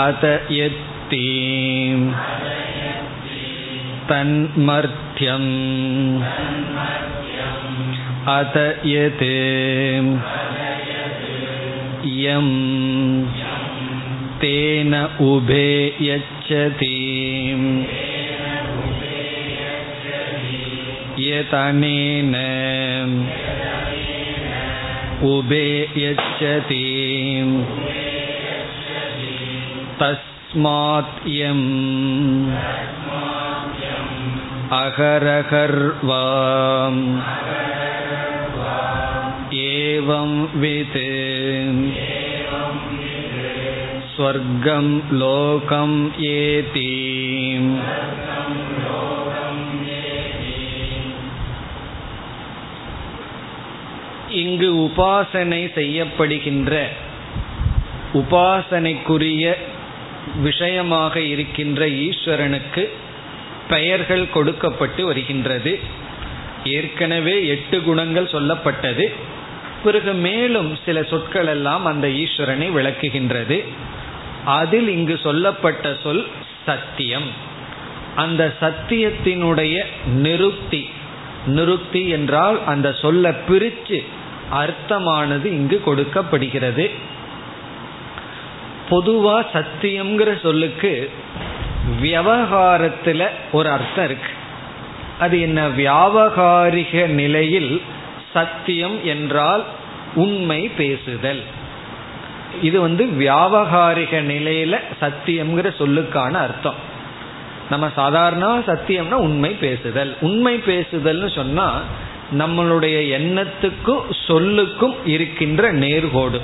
अत यत्ति तन्मर्थ्यम् अत यत् यं तेन उभे यच्छति यतनेन उभे यच्छति तस्मात् यम् अहरहर्वाम् एवं वित् स्वर्गं लोकं ஏதி இங்கு உபாசனை செய்யப்படுகின்ற உபாசனைக்குரிய விஷயமாக இருக்கின்ற ஈஸ்வரனுக்கு பெயர்கள் கொடுக்கப்பட்டு வருகின்றது. ஏற்கனவே எட்டு குணங்கள் சொல்லப்பட்டது. பிறகு மேலும் சில சொற்கள் எல்லாம் அந்த ஈஸ்வரனை விளக்குகின்றது. அதில் இங்கு சொல்லப்பட்ட சொல் சத்தியம். அந்த சத்தியத்தினுடைய நிருப்தி. நிருப்தி என்றால் அந்த சொல்ல பிரித்து அர்த்தமானது இங்கு கொடுக்கப்படுகிறது. பொதுவா சத்தியம்ங்கிற சொல்லுக்கு விவகாரத்துல ஒரு அர்த்தம் இருக்கு. அது என்ன? வியாபகாரிக நிலையில் சத்தியம் என்றால் உண்மை பேசுதல். இது வந்து வியாபகாரிக நிலையில சத்தியம்ங்கிற சொல்லுக்கான அர்த்தம். நம்ம சாதாரண சத்தியம்னா உண்மை பேசுதல். உண்மை பேசுதல்னு சொன்னா நம்மளுடைய எண்ணத்துக்கும் சொல்லுக்கும் இருக்கின்ற நேர்கோடு.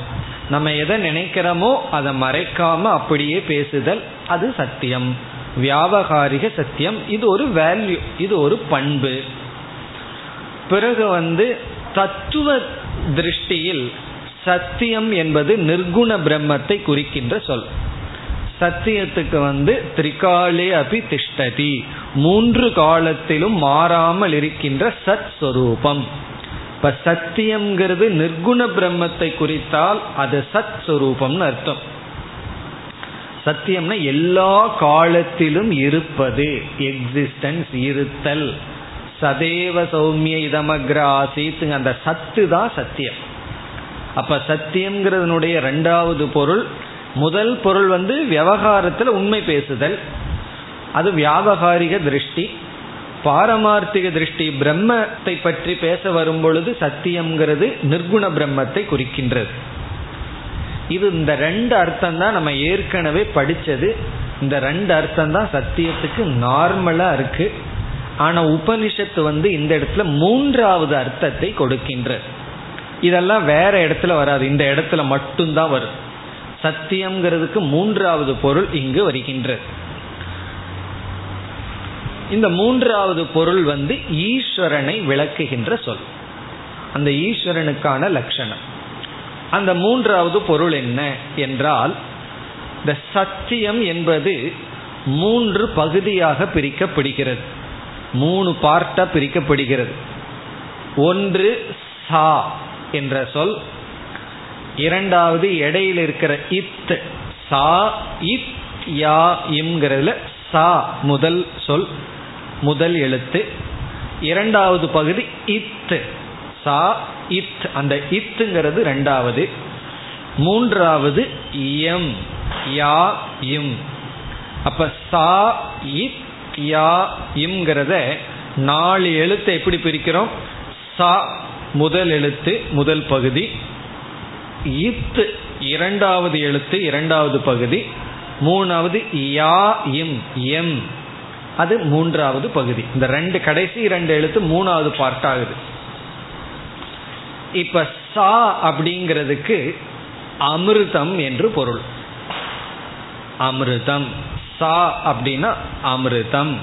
நம்ம எதை நினைக்கிறோமோ அதை மறைக்காம அப்படியே பேசுதல் அது சத்தியம். வியாபகாரிக சத்தியம். இது ஒரு வேல்யூ இது ஒரு பண்பு. பிறகு வந்து தத்துவ திருஷ்டியில் சத்தியம் என்பது நிர்குண பிரம்மத்தை குறிக்கின்ற சொல். சத்தியத்துக்கு வந்து திரிகாலே அபி திஷ்டதி மூன்று காலத்திலும் மாறாமல் இருக்கின்ற சத் ஸ்வரூபம் இப்ப சத்தியம்ங்கிறது நிர்குண பிரம்மத்தை குறித்தால் அது சத் ஸ்வரூபம்னு அர்த்தம். சத்தியம்னா எல்லா காலத்திலும் இருப்பது. எக்ஸிஸ்டன்ஸ் இருத்தல். சதேவ சௌமிய இதமக்ர ஆசீத்துங்க அந்த சத்து தான் சத்தியம். அப்ப சத்தியம்ங்கிறதுனுடைய ரெண்டாவது பொருள் முதல் பொருள் வந்து விவகாரத்தில் உண்மை பேசுதல். அது வியாபகாரிக திருஷ்டி பாரமார்த்திக திருஷ்டி பிரம்மத்தை பற்றி பேச வரும் பொழுது சத்தியம்ங்கிறது நிர்குண பிரம்மத்தை குறிக்கின்றது. இது இந்த ரெண்டு அர்த்தம் தான் நம்ம ஏற்கனவே படித்தது இந்த ரெண்டு அர்த்தம் தான் சத்தியத்துக்கு நார்மலாக இருக்கு. ஆனால் உபனிஷத்து வந்து இந்த இடத்துல மூன்றாவது அர்த்தத்தை கொடுக்கின்றது இதெல்லாம் வேற இடத்துல வராது. இந்த இடத்துல மட்டும்தான் வரும். சத்தியம்ங்கிறதுக்கு மூன்றாவது பொருள் இங்கு வருகின்றது இந்த மூன்றாவது பொருள் வந்து ஈஸ்வரனை விளக்குகின்ற சொல். அந்த ஈஸ்வரனுக்கான லட்சணம். அந்த மூன்றாவது பொருள் என்ன என்றால் இந்த சத்தியம் என்பது மூன்று பகுதியாக பிரிக்கப்படுகிறது. மூணு பார்ட்டா பிரிக்கப்படுகிறது. ஒன்று சா என்ற சொல். இரண்டாவது இடையில் இருக்கிற இத் சா இத் யா இம்ங்கிறதுல சா முதல் சொல். முதல் எழுத்து இரண்டாவது பகுதி இத் சா இத் அந்த இத்துங்கிறது ரெண்டாவது மூன்றாவது எம் யா இம் அப்ப சா இத் யா இம்ங்கிறத நாலு எழுத்தை எப்படி பிரிக்கிறோம்? சா முதல் எழுத்து முதல் பகுதி. இத் இரண்டாவது எழுத்து இரண்டாவது பகுதி. மூணாவது யா இம் எம் அது மூன்றாவது பகுதி. இந்த ரெண்டு கடைசி ரெண்டு எழுத்து மூணாவது பார்ட் ஆகுது. இப்ப சா அப்படிங்கிறதுக்கு அமிர்தம் என்று பொருள். அமிர்தம். சா அப்படின்னா அமிர்தம்.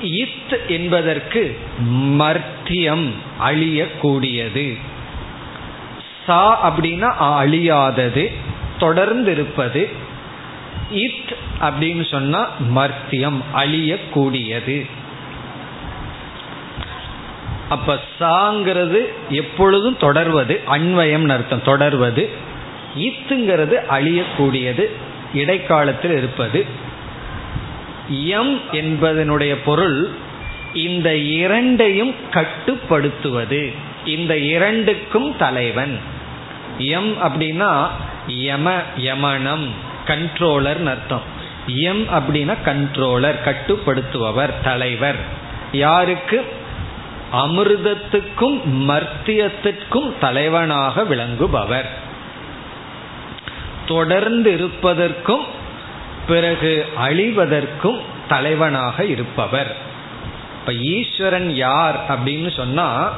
இத் என்பதற்கு மர்த்தியம் அழியக்கூடியது. சா அப்படின்னா அழியாதது தொடர்ந்து இருப்பது இட் அப்படின்னு சொன்னா மர்த்தியம் அழியக்கூடியது. அப்ப சாங்கிறது எப்பொழுதும் தொடர்வது அன்வயம் அர்த்தம் தொடர்வது. இத்துங்கிறது அழியக்கூடியது இடைக்காலத்தில் இருப்பது. எம் என்பதனுடைய பொருள் இந்த இரண்டையும் கட்டுப்படுத்துவது. இந்த இரண்டுக்கும் தலைவன். எம் அப்படின்னா யம யமனம். கண்ட்ரோலர் அர்த்தம். எம் அப்படின்னா கண்ட்ரோலர் கட்டுப்படுத்துபவர் தலைவர். யாருக்கு? அமிர்தத்துக்கும் மர்த்தியத்திற்கும் தலைவனாக விளங்குபவர். தொடர்ந்து இருப்பதற்கும் பிறகு அழிவதற்கும் தலைவனாக இருப்பவர். இப்ப ஈஸ்வரன் யார் அப்படின்னு சொன்னா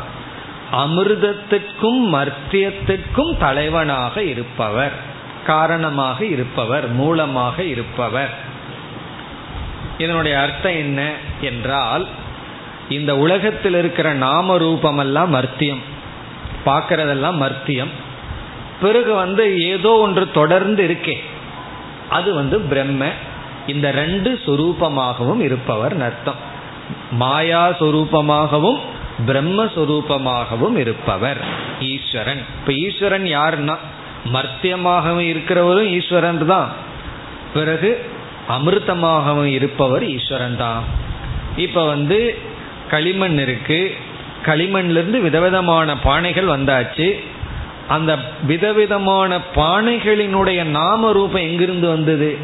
அமிர்தத்திற்கும் மர்த்தியத்திற்கும் தலைவனாக இருப்பவர். காரணமாக இருப்பவர் மூலமாக இருப்பவர். இதனுடைய அர்த்தம் என்ன என்றால் இந்த உலகத்தில் இருக்கிற நாம ரூபமெல்லாம் மர்த்தியம். பார்க்கறதெல்லாம் மர்த்தியம். பிறகு வந்து ஏதோ ஒன்று தொடர்ந்து இருக்கே. அது வந்து பிரம்ம. இந்த ரெண்டு சொரூபமாகவும் இருப்பவர் அர்த்தம் மாயா சொரூபமாகவும் பிரம்மஸ்வரூபமாகவும் இருப்பவர். ஈஸ்வரன். இப்ப ஈஸ்வரன் யாருன்னா? மர்த்தியமாகவும் இருக்கிறவரும் ஈஸ்வரன் தான் பிறகு அமிர்தமாகவும் இருப்பவர் ஈஸ்வரன் தான் இப்போ வந்து களிமண் இருக்கு. களிமண்லேருந்து விதவிதமான பானைகள் வந்தாச்சு. அந்த விதவிதமான பானைகளினுடைய நாம ரூபம் எங்கிருந்து வந்தது?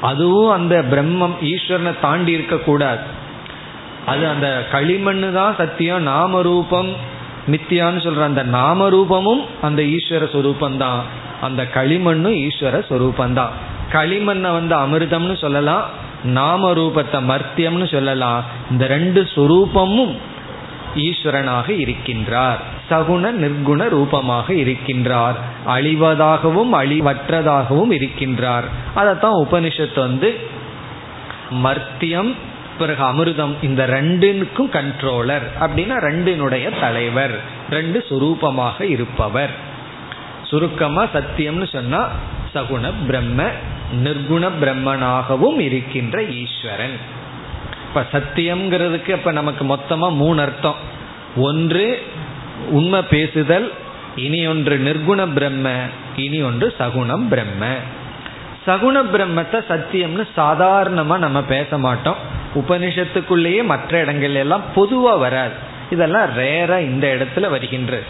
அதுவும் அந்த பிரம்மம் ஈஸ்வரனை தாண்டி இருக்கக்கூடாது. அது அந்த களிமண்ணு தான் சத்தியம் நாம ரூபம் மித்தியான்னு சொல்ற அந்த நாம ரூபமும் அந்த ஈஸ்வர சொரூபந்தான் அந்த களிமண்ணும் ஈஸ்வர சொரூபந்தான் களிமண்ணை வந்து அமிர்தம்னு சொல்லலாம் நாம ரூபத்தை மர்த்தியம்னு சொல்லலாம். இந்த ரெண்டு சொரூபமும் ஈஸ்வரனாக இருக்கின்றார். சகுண நிர்குண ரூபமாக இருக்கின்றார். அழிவதாகவும் அழிவற்றதாகவும் இருக்கின்றார். அதைத்தான் உபனிஷத்து வந்து மர்த்தியம் பிறகு அமிர்தம் இந்த ரெண்டுக்கும் கண்ட்ரோலர் அப்படின்னா ரெண்டினுடைய தலைவர் ரெண்டு சுரூபமாக இருப்பவர். சுருக்கமா சத்தியம்னு சொன்னா சகுண பிரம்ம நிர்குண பிரம்மனாகவும் இருக்கின்ற ஈஸ்வரன். இப்ப சத்தியம்ங்கிறதுக்கு இப்ப நமக்கு மொத்தமா மூணு அர்த்தம். ஒன்று உண்மை பேசுதல் இனி ஒன்று நிர்குண பிரம்ம இனி ஒன்று சகுணம் பிரம்ம. சகுண பிரம்மத்தை சத்தியம்னு சாதாரணமா நம்ம பேச மாட்டோம். உபனிஷத்துக்குள்ளேயே மற்ற இடங்கள் எல்லாம் பொதுவாக வராது. இதெல்லாம் ரேராக இந்த இடத்துல வருகின்றது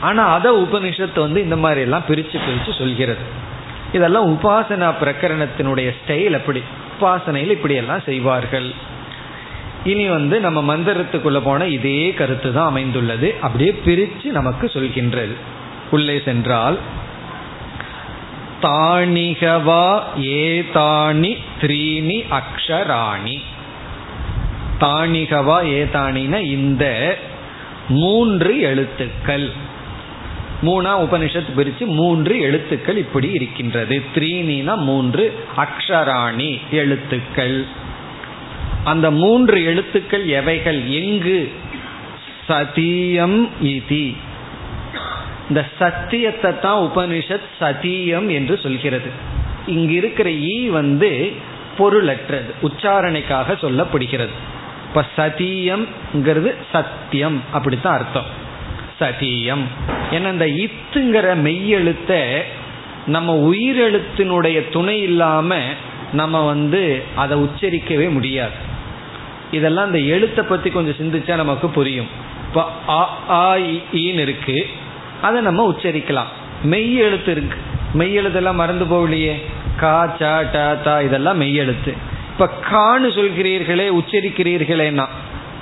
ஆனால் அதை உபனிஷத்து வந்து இந்த மாதிரி எல்லாம் பிரித்து பிரித்து சொல்கிறது. இதெல்லாம் உபாசனா பிரகரணத்தினுடைய ஸ்டைல் அப்படி. உபாசனையில் இப்படியெல்லாம் செய்வார்கள். இனி வந்து நம்ம மந்திரத்துக்குள்ள போன இதே கருத்து தான் அமைந்துள்ளது. அப்படியே பிரித்து நமக்கு சொல்கின்றது. உள்ளே சென்றால் தானிகவா ஏதானி த்ரீணி அக்ஷராணி. தானிகவா ஏதானின இந்த மூன்று எழுத்துக்கள். மூணா உபனிஷத்து பிரித்து மூன்று எழுத்துக்கள் இப்படி இருக்கின்றது. த்ரீனினா மூன்று அக்ஷராணி எழுத்துக்கள். அந்த மூன்று எழுத்துக்கள் எவைகள்? எங்கு? சதியம் இதி. இந்த சத்தியத்தை தான் உபனிஷத் சத்தியம் என்று சொல்கிறது. இங்கு இருக்கிற ஈ வந்து பொருளற்றது உச்சாரணைக்காக சொல்லப்படுகிறது. இப்ப சதீயம்ங்கிறது சத்தியம். அப்படித்தான் அர்த்தம். சதீயம். ஏன்னா இந்த இத்துங்கிற மெய்யெழுத்த நம்ம உயிரெழுத்தினுடைய துணை இல்லாம நம்ம வந்து அதை உச்சரிக்கவே முடியாது. இதெல்லாம் இந்த எழுத்தை பத்தி கொஞ்சம் சிந்திச்சா நமக்கு புரியும். இப்போ ஆ ஈன்னு இருக்கு. அதை நம்ம உச்சரிக்கலாம். மெய் எழுத்து இருக்கு. மெய் எழுத்தெல்லாம் மறந்து போகலையே. கா சா டா தா இதெல்லாம் மெய் எழுத்து இப்ப கான்னு சொல்கிறீர்களே உச்சரிக்கிறீர்களேன்னா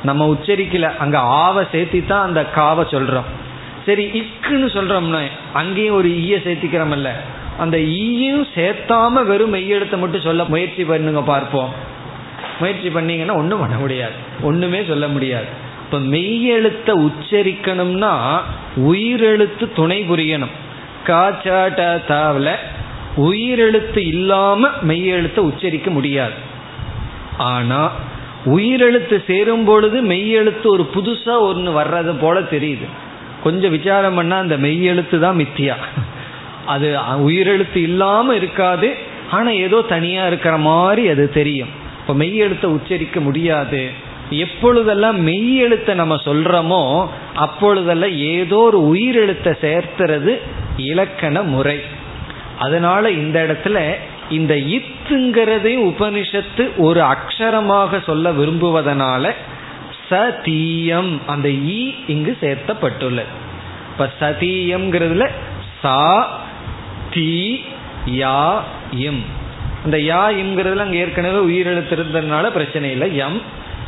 நம்ம உச்சரிக்கல அங்க ஆவை சேர்த்தி தான் அந்த காவை சொல்றோம். சரி இக்குன்னு சொல்றோம்னா அங்கேயும் ஒரு ஈய சேர்த்திக்கிறோம்ல அந்த ஈயும் சேர்த்தாம வெறும் மெய்யெழுத்தை மட்டும் சொல்ல முயற்சி பண்ணுங்க பார்ப்போம். முயற்சி பண்ணீங்கன்னா ஒன்றும் பண்ண முடியாது. ஒண்ணுமே சொல்ல முடியாது. இப்ப மெய்யெழுத்த உச்சரிக்கணும்னா உயிரெழுத்து துணை புரியணும். காச்சாட்டாவில் உயிரெழுத்து இல்லாம மெய்யெழுத்தை உச்சரிக்க முடியாது. ஆனா உயிரெழுத்து சேரும் பொழுது மெய்யெழுத்து ஒரு புதுசா ஒன்று வர்றது போல தெரியுது. கொஞ்சம் விசாரம் பண்ணா அந்த மெய்யெழுத்து தான் மித்தியா. அது உயிரெழுத்து இல்லாம இருக்காது ஆனா ஏதோ தனியா இருக்கிற மாதிரி அது தெரியும். இப்ப மெய்யெழுத்தை உச்சரிக்க முடியாது. எப்பொழுதெல்லாம் மெய்யெழுத்தை நம்ம சொல்றோமோ அப்பொழுதெல்லாம் ஏதோ ஒரு உயிரெழுத்தை சேர்த்துறது இலக்கண முறை. அதனால இந்த இடத்துல இந்த இத்துங்கிறதையும் உபனிஷத்து ஒரு அக்ஷரமாக சொல்ல விரும்புவதனால சதீயம் அந்த ஈ இங்கு சேர்த்தப்பட்டுள்ளது. இப்ப சதீயம்ங்கிறதுல சா தீ யா இம் அந்த யா இம்ங்கிறதுல அங்கே ஏற்கனவே உயிரெழுத்து இருந்ததுனால பிரச்சனை இல்லை எம்.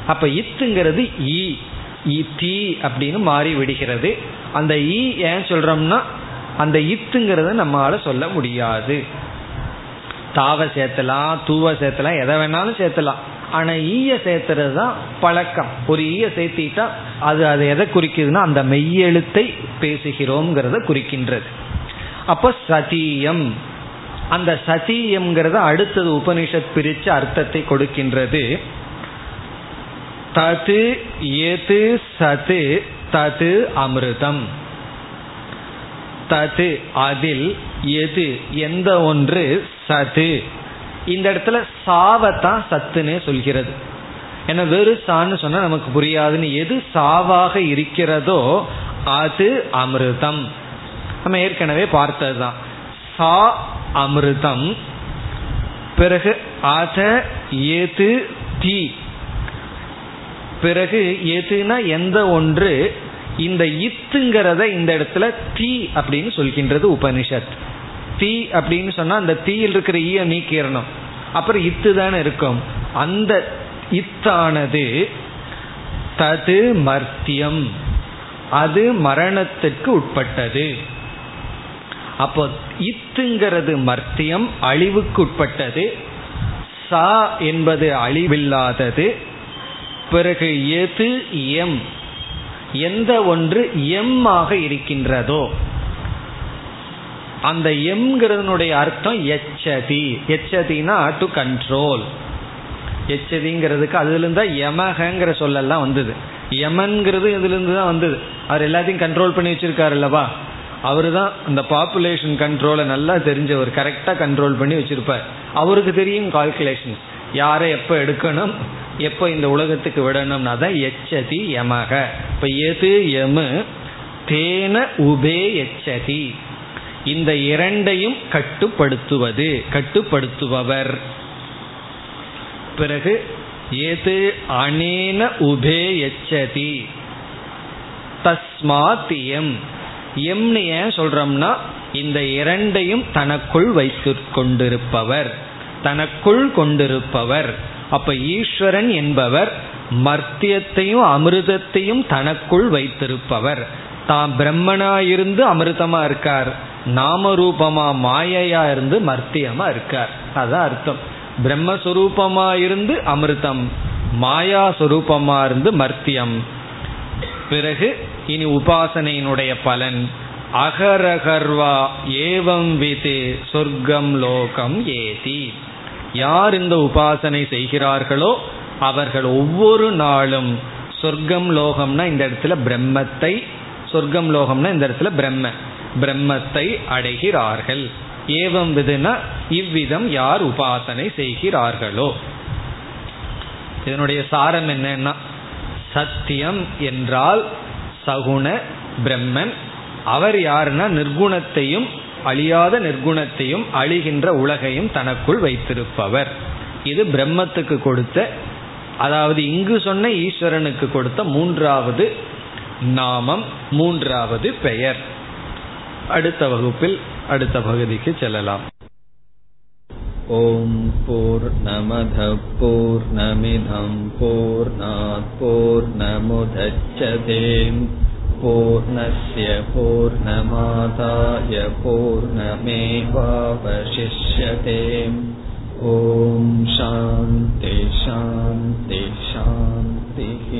அப்ப இத்துங்கிறது ஈ. இ தீ அப்படின்னு மாறி விடுகிறது. அந்த ஈ ஏன் சொல்றோம்னா அந்த இத்துங்கிறத நம்மளால சொல்ல முடியாது. தாவை சேர்த்தலாம் தூவ சேர்த்தலாம் எதை வேணாலும் சேர்த்தலாம். ஆனா ஈய சேர்த்துறது தான் பழக்கம். ஒரு ஈய சேர்த்திட்டா அது அது எதை குறிக்குதுன்னா அந்த மெய்யெழுத்தை பேசுகிறோம்ங்கிறத குறிக்கின்றது. அப்ப சதீயம். அந்த சதீயம்ங்கிறத அடுத்தது உபனிஷத் பிரிச்சு அர்த்தத்தை கொடுக்கின்றது. தது எது சது தது அமிர்தம். தது அதில் எது எந்த ஒன்று சது இந்த இடத்துல சாவத்தான் சத்துன்னு சொல்கிறது. ஏன்னா வெறு சான்னு சொன்னா நமக்கு புரியாதுன்னு எது சாவாக இருக்கிறதோ அது அமிர்தம். நம்ம ஏற்கனவே பார்த்தது தான் சா அமிர்தம். பிறகு அத எது தீ. பிறகு எதுனா எந்த ஒன்று இந்த இத்துங்கிறத இந்த இடத்துல தீ அப்படின்னு சொல்கின்றது உபனிஷத். தீ அப்படின்னு சொன்னா அந்த தீயில் இருக்கிற ஈய நீக்கிடணும். அப்புறம் இத்து தானே இருக்கும். அந்த இத்தானது தது மர்த்தியம். அது மரணத்துக்கு உட்பட்டது. அப்போ இத்துங்கிறது மர்த்தியம் அழிவுக்கு உட்பட்டது. சா என்பது அழிவில்லாதது. பிறகு எது எம். எந்த ஒன்று எம் ஆக இருக்கின்றதோ. அந்த எம்ங்கிறதுனுடைய அர்த்தம் எச்சதி. எச்சதினா டு கண்ட்ரோல் எச்சதிங்கிறதுக்கு அதுலேருந்து தான் யமகங்கிற சொல்லெல்லாம் வந்தது. யமன்கிறது இதுலேருந்து தான் வந்தது. அவர் எல்லாத்தையும் கண்ட்ரோல் பண்ணி வச்சிருக்காரு அல்லவா? அவரு தான் அந்த பாப்புலேஷன் கண்ட்ரோலை நல்லா தெரிஞ்சவர். கரெக்டாக கண்ட்ரோல் பண்ணி வச்சுருப்பார். அவருக்கு தெரியும் கால்குலேஷன் யாரை எப்போ எடுக்கணும் எப்போ இந்த உலகத்துக்கு விடணும்னா தான் எச்சதி யமக இப்போ எது எமு தேன உபே எச்சதி. இந்த இரண்டையும் கட்டுப்படுத்துவது கட்டுப்படுத்துபவர். பிறகு எது அனேன உபே எச்சதி தஸ்மாத் எம் எம்னு ஏன் சொல்றோம்னா இந்த இரண்டையும் தனக்குள் வைத்து கொண்டிருப்பவர். தனக்குள் கொண்டிருப்பவர். அப்ப ஈஸ்வரன் என்பவர் மர்த்தியத்தையும் அமிர்தத்தையும் தனக்குள் வைத்திருப்பவர். தான் பிரம்மனாயிருந்து அமிர்தமா இருக்கார். நாமரூபமா மாயையா இருந்து மர்த்தியமா இருக்கார். அதான் அர்த்தம். பிரம்மஸ்வரூபமா இருந்து அமிர்தம் மாயா சுரூபமா இருந்து மர்த்தியம். பிறகு இனி உபாசனையினுடைய பலன். அகரகர்வா ஏவம் விது சொர்க்கம் லோகம் ஏதி. யார் இந்த உபாசனை செய்கிறார்களோ அவர்கள் ஒவ்வொரு நாளும் சொர்க்கம் லோகம்னா இந்த இடத்துல பிரம்மத்தை சொர்க்கம் லோகம்னா இந்த இடத்துல பிரம்ம. பிரம்மத்தை அடைகிறார்கள். ஏவம் விதுனா இவ்விதம் யார் உபாசனை செய்கிறார்களோ. இதனுடைய சாரம் என்னன்னா சத்தியம் என்றால் சகுண பிரம்மன். அவர் யாருன்னா நிர்குணத்தையும் அழியாத நிர்குணத்தையும் அழிகின்ற உலகையும் தனக்குள் வைத்திருப்பவர். இது பிரம்மத்துக்கு கொடுத்த அதாவது இங்கு சொன்ன ஈஸ்வரனுக்கு கொடுத்த மூன்றாவது நாமம் மூன்றாவது பெயர். அடுத்த வகுப்பில் அடுத்த பகுதிக்கு செல்லலாம் ஓம் போர் நமத போர் நமிதம் போர் போர் நமுதச்சதேம் पूर्णस्य पूर्णमादाय पूर्णमेवावशिष्यते ॐ शान्ति शान्ति शान्तिः